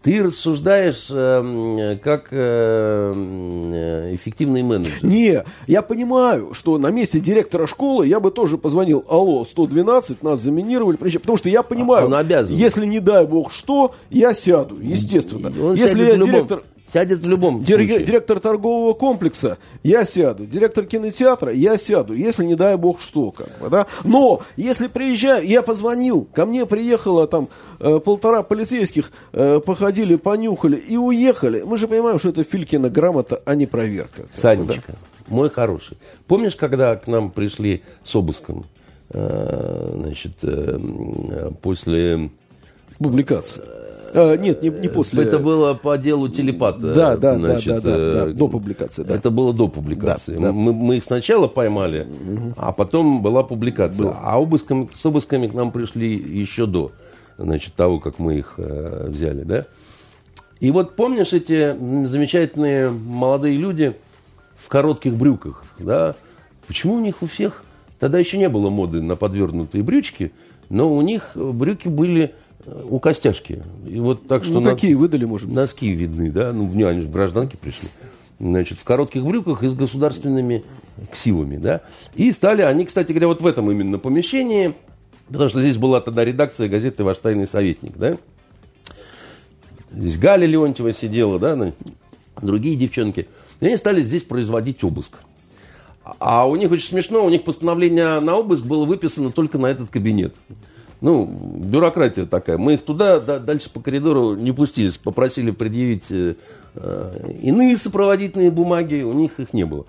Ты рассуждаешь э, м, как э, э, эффективный менеджер. Не, я понимаю, что на месте директора школы я бы тоже позвонил, алло, 112, нас заминировали, приезжай». потому что я понимаю, он обязан. если не дай бог что, я сяду, естественно. Он если я любом, директор... сядет в любом Дир- случае. Директор торгового комплекса, я сяду. Директор кинотеатра, я сяду. Если не дай бог что, как бы, да. Но если приезжаю, я позвонил, ко мне приехало там э, полтора полицейских, э, походили, понюхали и уехали. Мы же понимаем, что это Филькина грамота, а не проверка. бы, да. Санечка, мой хороший. Помнишь, когда к нам пришли с обыском? э, значит, э, после... Публикация. А, нет, не, не после. Это было по делу телепата. Да, да, да, значит, да, да, да, э, до публикации, да. Это было до публикации. Да, да. Мы, мы их сначала поймали, а потом была публикация. А обыском, с обысками к нам пришли еще до значит, того, как мы их э, взяли. Да? И вот помнишь эти замечательные молодые люди в коротких брюках? Да? Почему у них у всех... Тогда еще не было моды на подвернутые брючки, но у них брюки были э, у костяшки. И вот так что Ну, на- какие выдали, может быть? Носки видны, да? Ну, в- они же в гражданке пришли. Значит, в коротких брюках и с государственными ксивами, да? И стали они, кстати говоря, вот в этом именно помещении, потому что здесь была тогда редакция газеты «Ваш тайный советник», да? Здесь Галя Леонтьева сидела, да, другие девчонки. И они стали здесь производить обыск. А у них очень смешно, у них постановление на обыск было выписано только на этот кабинет. Ну, бюрократия такая. Мы их туда, да- дальше по коридору не пустились. Попросили предъявить э, э, иные сопроводительные бумаги, у них их не было.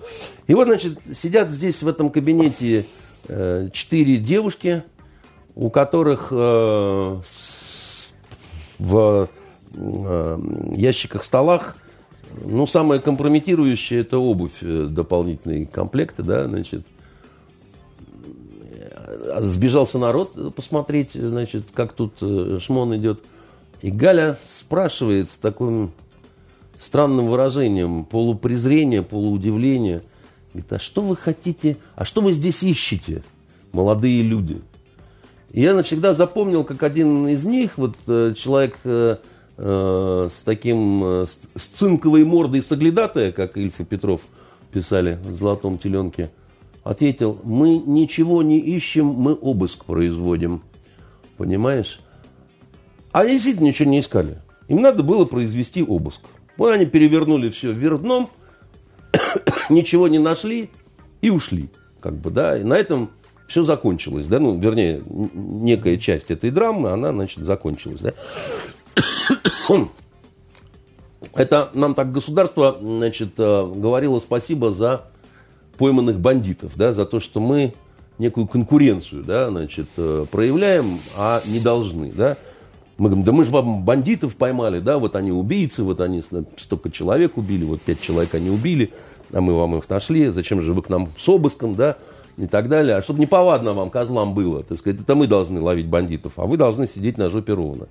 И вот, значит, сидят здесь в этом кабинете э, четыре девушки, у которых э, в э, ящиках столах ну, самое компрометирующее это обувь, э, дополнительные комплекты, да, значит. Сбежался народ посмотреть, значит, как тут э, шмон идет. И Галя спрашивает с таким странным выражением, полупрезрения, полуудивления. Говорит, а что вы хотите, а что вы здесь ищете, молодые люди? И я навсегда запомнил, как один из них, вот э, человек э, э, с таким, с, цинковой мордой соглядатая, как Ильф и Петров писали в «Золотом теленке», ответил, мы ничего не ищем, мы обыск производим. Понимаешь? А они действительно ничего не искали. Им надо было произвести обыск. Вот они перевернули все вверх дном, ничего не нашли и ушли. Как бы, да, и на этом все закончилось, да, ну, вернее, некая часть этой драмы, она, значит, закончилась, да. Это нам так государство, значит, э, говорило спасибо за пойманных бандитов, да, за то, что мы некую конкуренцию, да, значит, э, проявляем, а не должны, да. Мы говорим, да мы же вам бандитов поймали, да, вот они убийцы, вот они столько человек убили, вот пять человек они убили, а мы вам их нашли, зачем же вы к нам с обыском, да, и так далее. А чтобы неповадно вам, козлам, было, так сказать, это мы должны ловить бандитов, а вы должны сидеть на жопе ровно.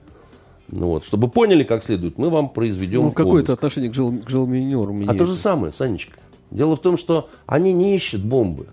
Ну вот, чтобы поняли как следует, мы вам произведем Ну, какое это обыск. отношение к, жел, к желминерам А то же самое, Санечка. Дело в том, что они не ищут бомбы.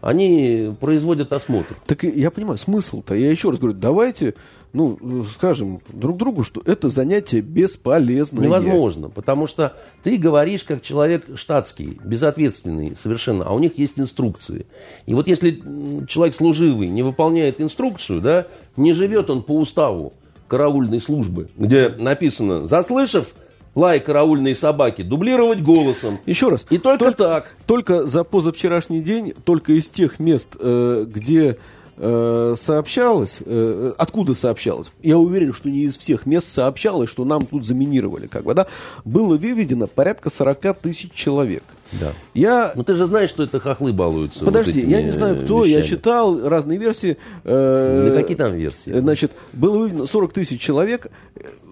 Они производят осмотр. Так я понимаю, смысл-то. Я еще раз говорю, давайте, ну, скажем друг другу, что это занятие бесполезное. Невозможно, потому что ты говоришь как человек штатский, безответственный совершенно, а у них есть инструкции. И вот если человек служивый не выполняет инструкцию, да, не живет он по уставу, караульной службы, где написано, заслышав лай караульной собаки, дублировать голосом. Еще раз. И только так. Только за позавчерашний день, только из тех мест, э, где э, сообщалось, э, откуда сообщалось, я уверен, что не из всех мест сообщалось, что нам тут заминировали, как бы, да, было выведено порядка 40 тысяч человек. Да. Я Ну ты же знаешь, что это хохлы балуются. Подожди, вот я не знаю, кто, э, я вещами. читал разные версии. Э, Да какие там версии? Значит, было выведено 40 тысяч человек,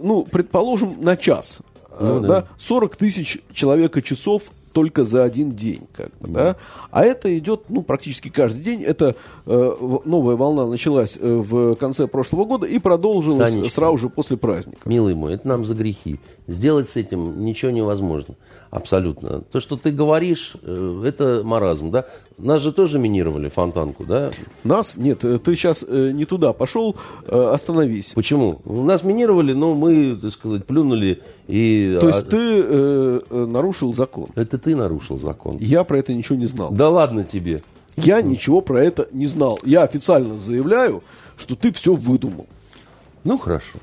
ну, предположим, на час. Ну Э, да. да. 40 тысяч человека часов только за один день. Как бы, да? А это идет ну, практически каждый день. Это э, новая волна началась э, в конце прошлого года и продолжилась Санечка. сразу же после праздника. Милый мой, это нам за грехи. Сделать с этим ничего невозможно. Абсолютно. То, что ты говоришь, э, это маразм, да? Нас же тоже минировали фонтанку, да? Нас? Нет, ты сейчас не туда пошел, э, остановись. Почему? Нас минировали, но мы, так сказать, плюнули и... То а, есть ты э, э, нарушил закон. Это ты нарушил закон. Я про это ничего не знал. Да ладно тебе. Я ничего про это не знал. Я официально заявляю, что ты все выдумал. Ну, хорошо.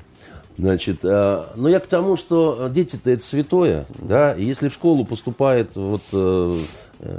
Значит, э, но я к тому, что дети-то это святое, да, и если в школу поступает, вот, э, э,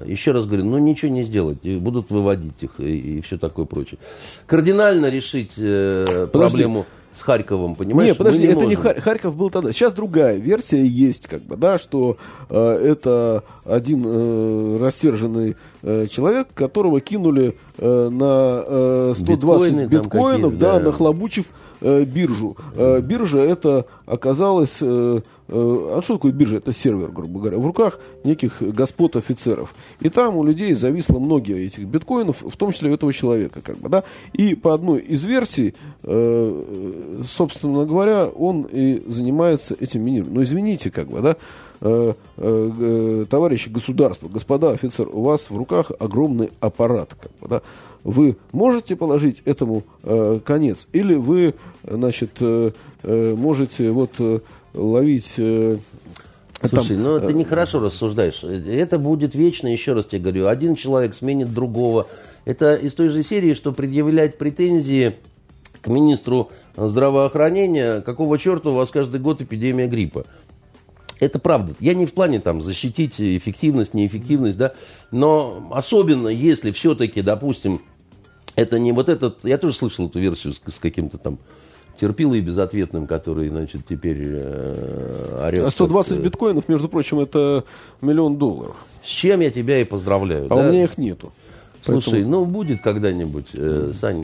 еще раз говорю, ну, ничего не сделать, и будут выводить их и, все такое прочее. Кардинально решить э, проблему с Харьковом, понимаешь? не, подожди, мы это не можем. Хар- Харьков был тогда. Сейчас другая версия есть, как бы, да, что э, это один э, рассерженный э, человек, которого кинули э, на э, 120 Биткоины биткоинов, да, да. нахлобучив э, биржу. Э, биржа это оказалось... э, э, а что такое биржа? Это сервер, грубо говоря, в руках неких господ офицеров. И там у людей зависло многие этих биткоинов, в том числе у этого человека, как бы, да. И по одной из версий, э, собственно говоря, он и занимается этим минированием. Но извините, как бы, да, э, э, э, товарищи государства, господа офицеры, у вас в руках огромный аппарат, как бы, да. Вы можете положить этому э, конец, или вы, значит, э, э, можете вот э, ловить э, Слушай, там, ну ты нехорошо рассуждаешь. Это будет вечно, еще раз тебе говорю. Один человек сменит другого. Это из той же серии, что предъявлять претензии к министру здравоохранения, какого черта у вас каждый год эпидемия гриппа. Это правда. Я не в плане там защитить эффективность, неэффективность, да, но особенно если все-таки, допустим, это не вот этот, я тоже слышал эту версию с, с каким-то там терпилой безответным, который, значит, теперь э, орет. А 120 как, э, биткоинов, между прочим, это миллион долларов. С чем я тебя и поздравляю. А да? у меня их нету. Слушай, Поэтому- ну будет когда-нибудь, э, Сань,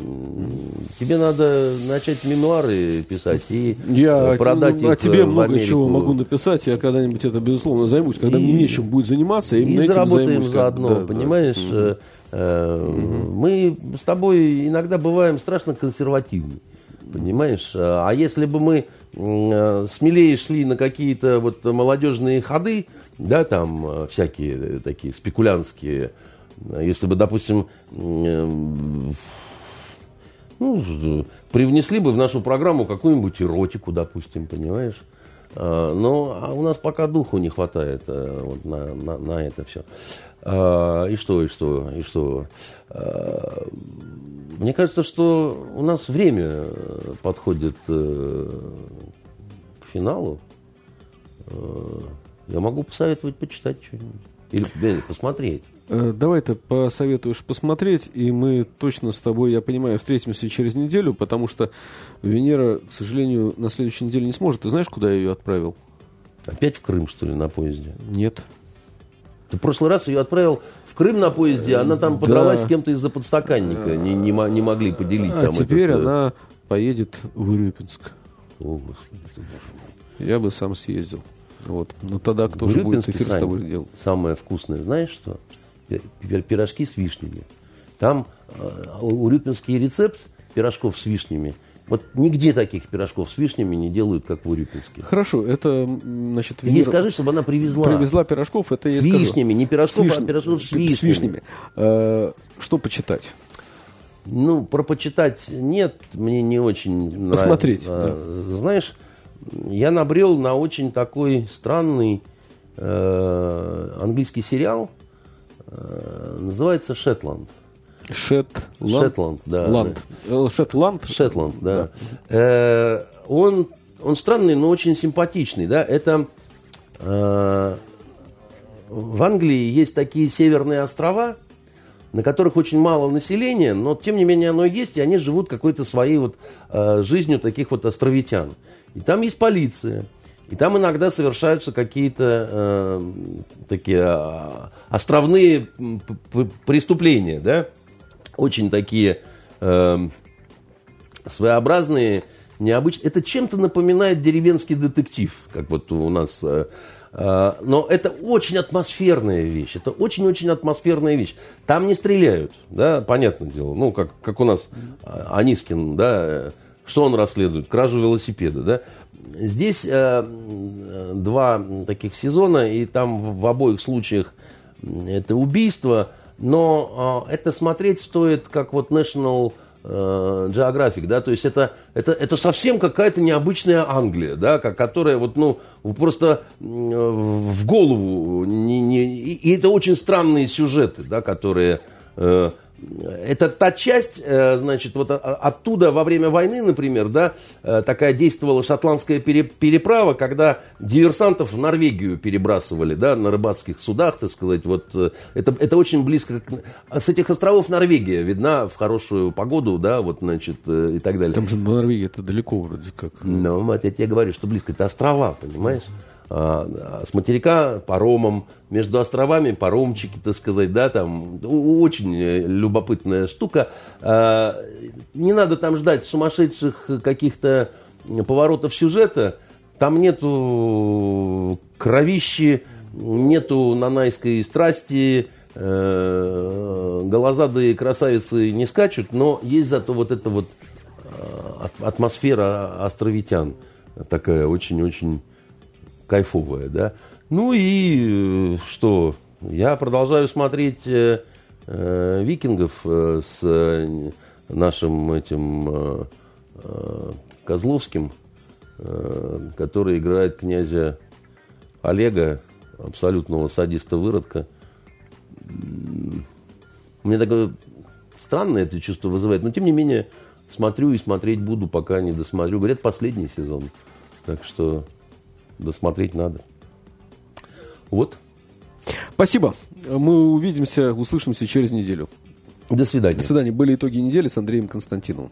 тебе надо начать мемуары писать и Я э, продать ну, о их тебе э, в много Америку. чего могу написать. Я когда-нибудь это, безусловно, займусь. Когда И- мне нечем будет заниматься, И именно этим заработаем займусь. заодно, да, да. понимаешь? Э, э, Мы с тобой иногда бываем страшно консервативны. Понимаешь? А если бы мы э, смелее шли на какие-то вот молодежные ходы, да, там э, всякие э, такие спекулянские, если бы, допустим, ну, привнесли бы в нашу программу какую-нибудь эротику, допустим, понимаешь? А, Но а у нас пока духу не хватает вот на, на, на это все. И что, и что, и что? А, Мне кажется, что у нас время э, подходит э, к финалу. Э, Я могу посоветовать почитать что-нибудь. Или посмотреть. Э, Давай ты посоветуешь посмотреть, и мы точно с тобой, я понимаю, встретимся через неделю, потому что Венера, к сожалению, на следующей неделе не сможет. Ты знаешь, куда я ее отправил? Опять в Крым, что ли, на поезде? Нет. Ты в прошлый раз ее отправил в Крым на поезде, она там подралась Да. с кем-то из-за подстаканника. Не, не, мо- не могли поделить А там теперь этот, она поедет в Урюпинск. О, Господи. Я бы сам съездил. Вот. Но тогда кто же будет эфир с тобой делать? Самое вкусное, знаешь что? Пи- пи- Пирожки с вишнями. Там э, урюпинский рецепт пирожков с вишнями. Вот нигде таких пирожков с вишнями не делают, как в Урюпинске. Хорошо, это, значит, Ты ей Венера скажи, чтобы она привезла. привезла пирожков, это я С ей скажу. вишнями, не пирожков, С а вишня- пирожков с с вишнями. вишнями. Э, Что почитать? Ну, про почитать нет, мне не очень Посмотреть, нравится. А, Знаешь, я набрел на очень такой странный э, английский сериал. Э, называется «Шетланд». Шетланд. Шетланд, да. Ланд. Э, Шетланд. Шетланд, да. Э, он, он странный, но очень симпатичный. Да? Это э, в Англии есть такие северные острова, на которых очень мало населения, но тем не менее оно есть, и они живут какой-то своей вот э, жизнью таких вот островитян. И там есть полиция. И там иногда совершаются какие-то э, такие э, островные преступления, да, очень такие э, своеобразные, необычные. Это чем-то напоминает деревенский детектив, как вот у нас. Э, э, но это очень атмосферная вещь. Это очень-очень атмосферная вещь. Там не стреляют, да, понятное дело. Ну, как, как у нас Анискин, да, что он расследует? Кражу велосипеда, да. Здесь э, два таких сезона, и там в, в обоих случаях это убийство, но э, это смотреть стоит как вот National э, Geographic, да, то есть это, это, это совсем какая-то необычная Англия, да, которая вот, ну, просто в голову не, не, и это очень странные сюжеты, да, которые э, это та часть, э, значит, вот оттуда во время войны, например, да, э, такая действовала шотландская переправа, когда диверсантов в Норвегию перебрасывали, да, на рыбацких судах, так сказать, вот э, это, это очень близко, к... с этих островов Норвегия видна в хорошую погоду, да, вот, значит, и так далее. Там же Норвегия это далеко вроде как. Ну, вот я тебе говорю, что близко, это острова, понимаешь? А, с материка паромом, между островами паромчики, так сказать, да, там очень любопытная штука. А, не надо там ждать сумасшедших каких-то поворотов сюжета, там нету кровищи, нету нанайской страсти, э, голозадые красавицы не скачут, но есть зато вот эта вот а, атмосфера островитян такая очень-очень кайфовая, да. Ну и э, что? Я продолжаю смотреть э, э, викингов э, с нашим этим Козловским, который играет князя Олега, абсолютного садиста-выродка. Мне такое странное это чувство вызывает, но тем не менее смотрю и смотреть буду, пока не досмотрю. Говорят, последний сезон. Так что досмотреть надо. Вот. Спасибо. Мы увидимся, услышимся через неделю. До свидания. До свидания. Были итоги недели с Андреем Константиновым.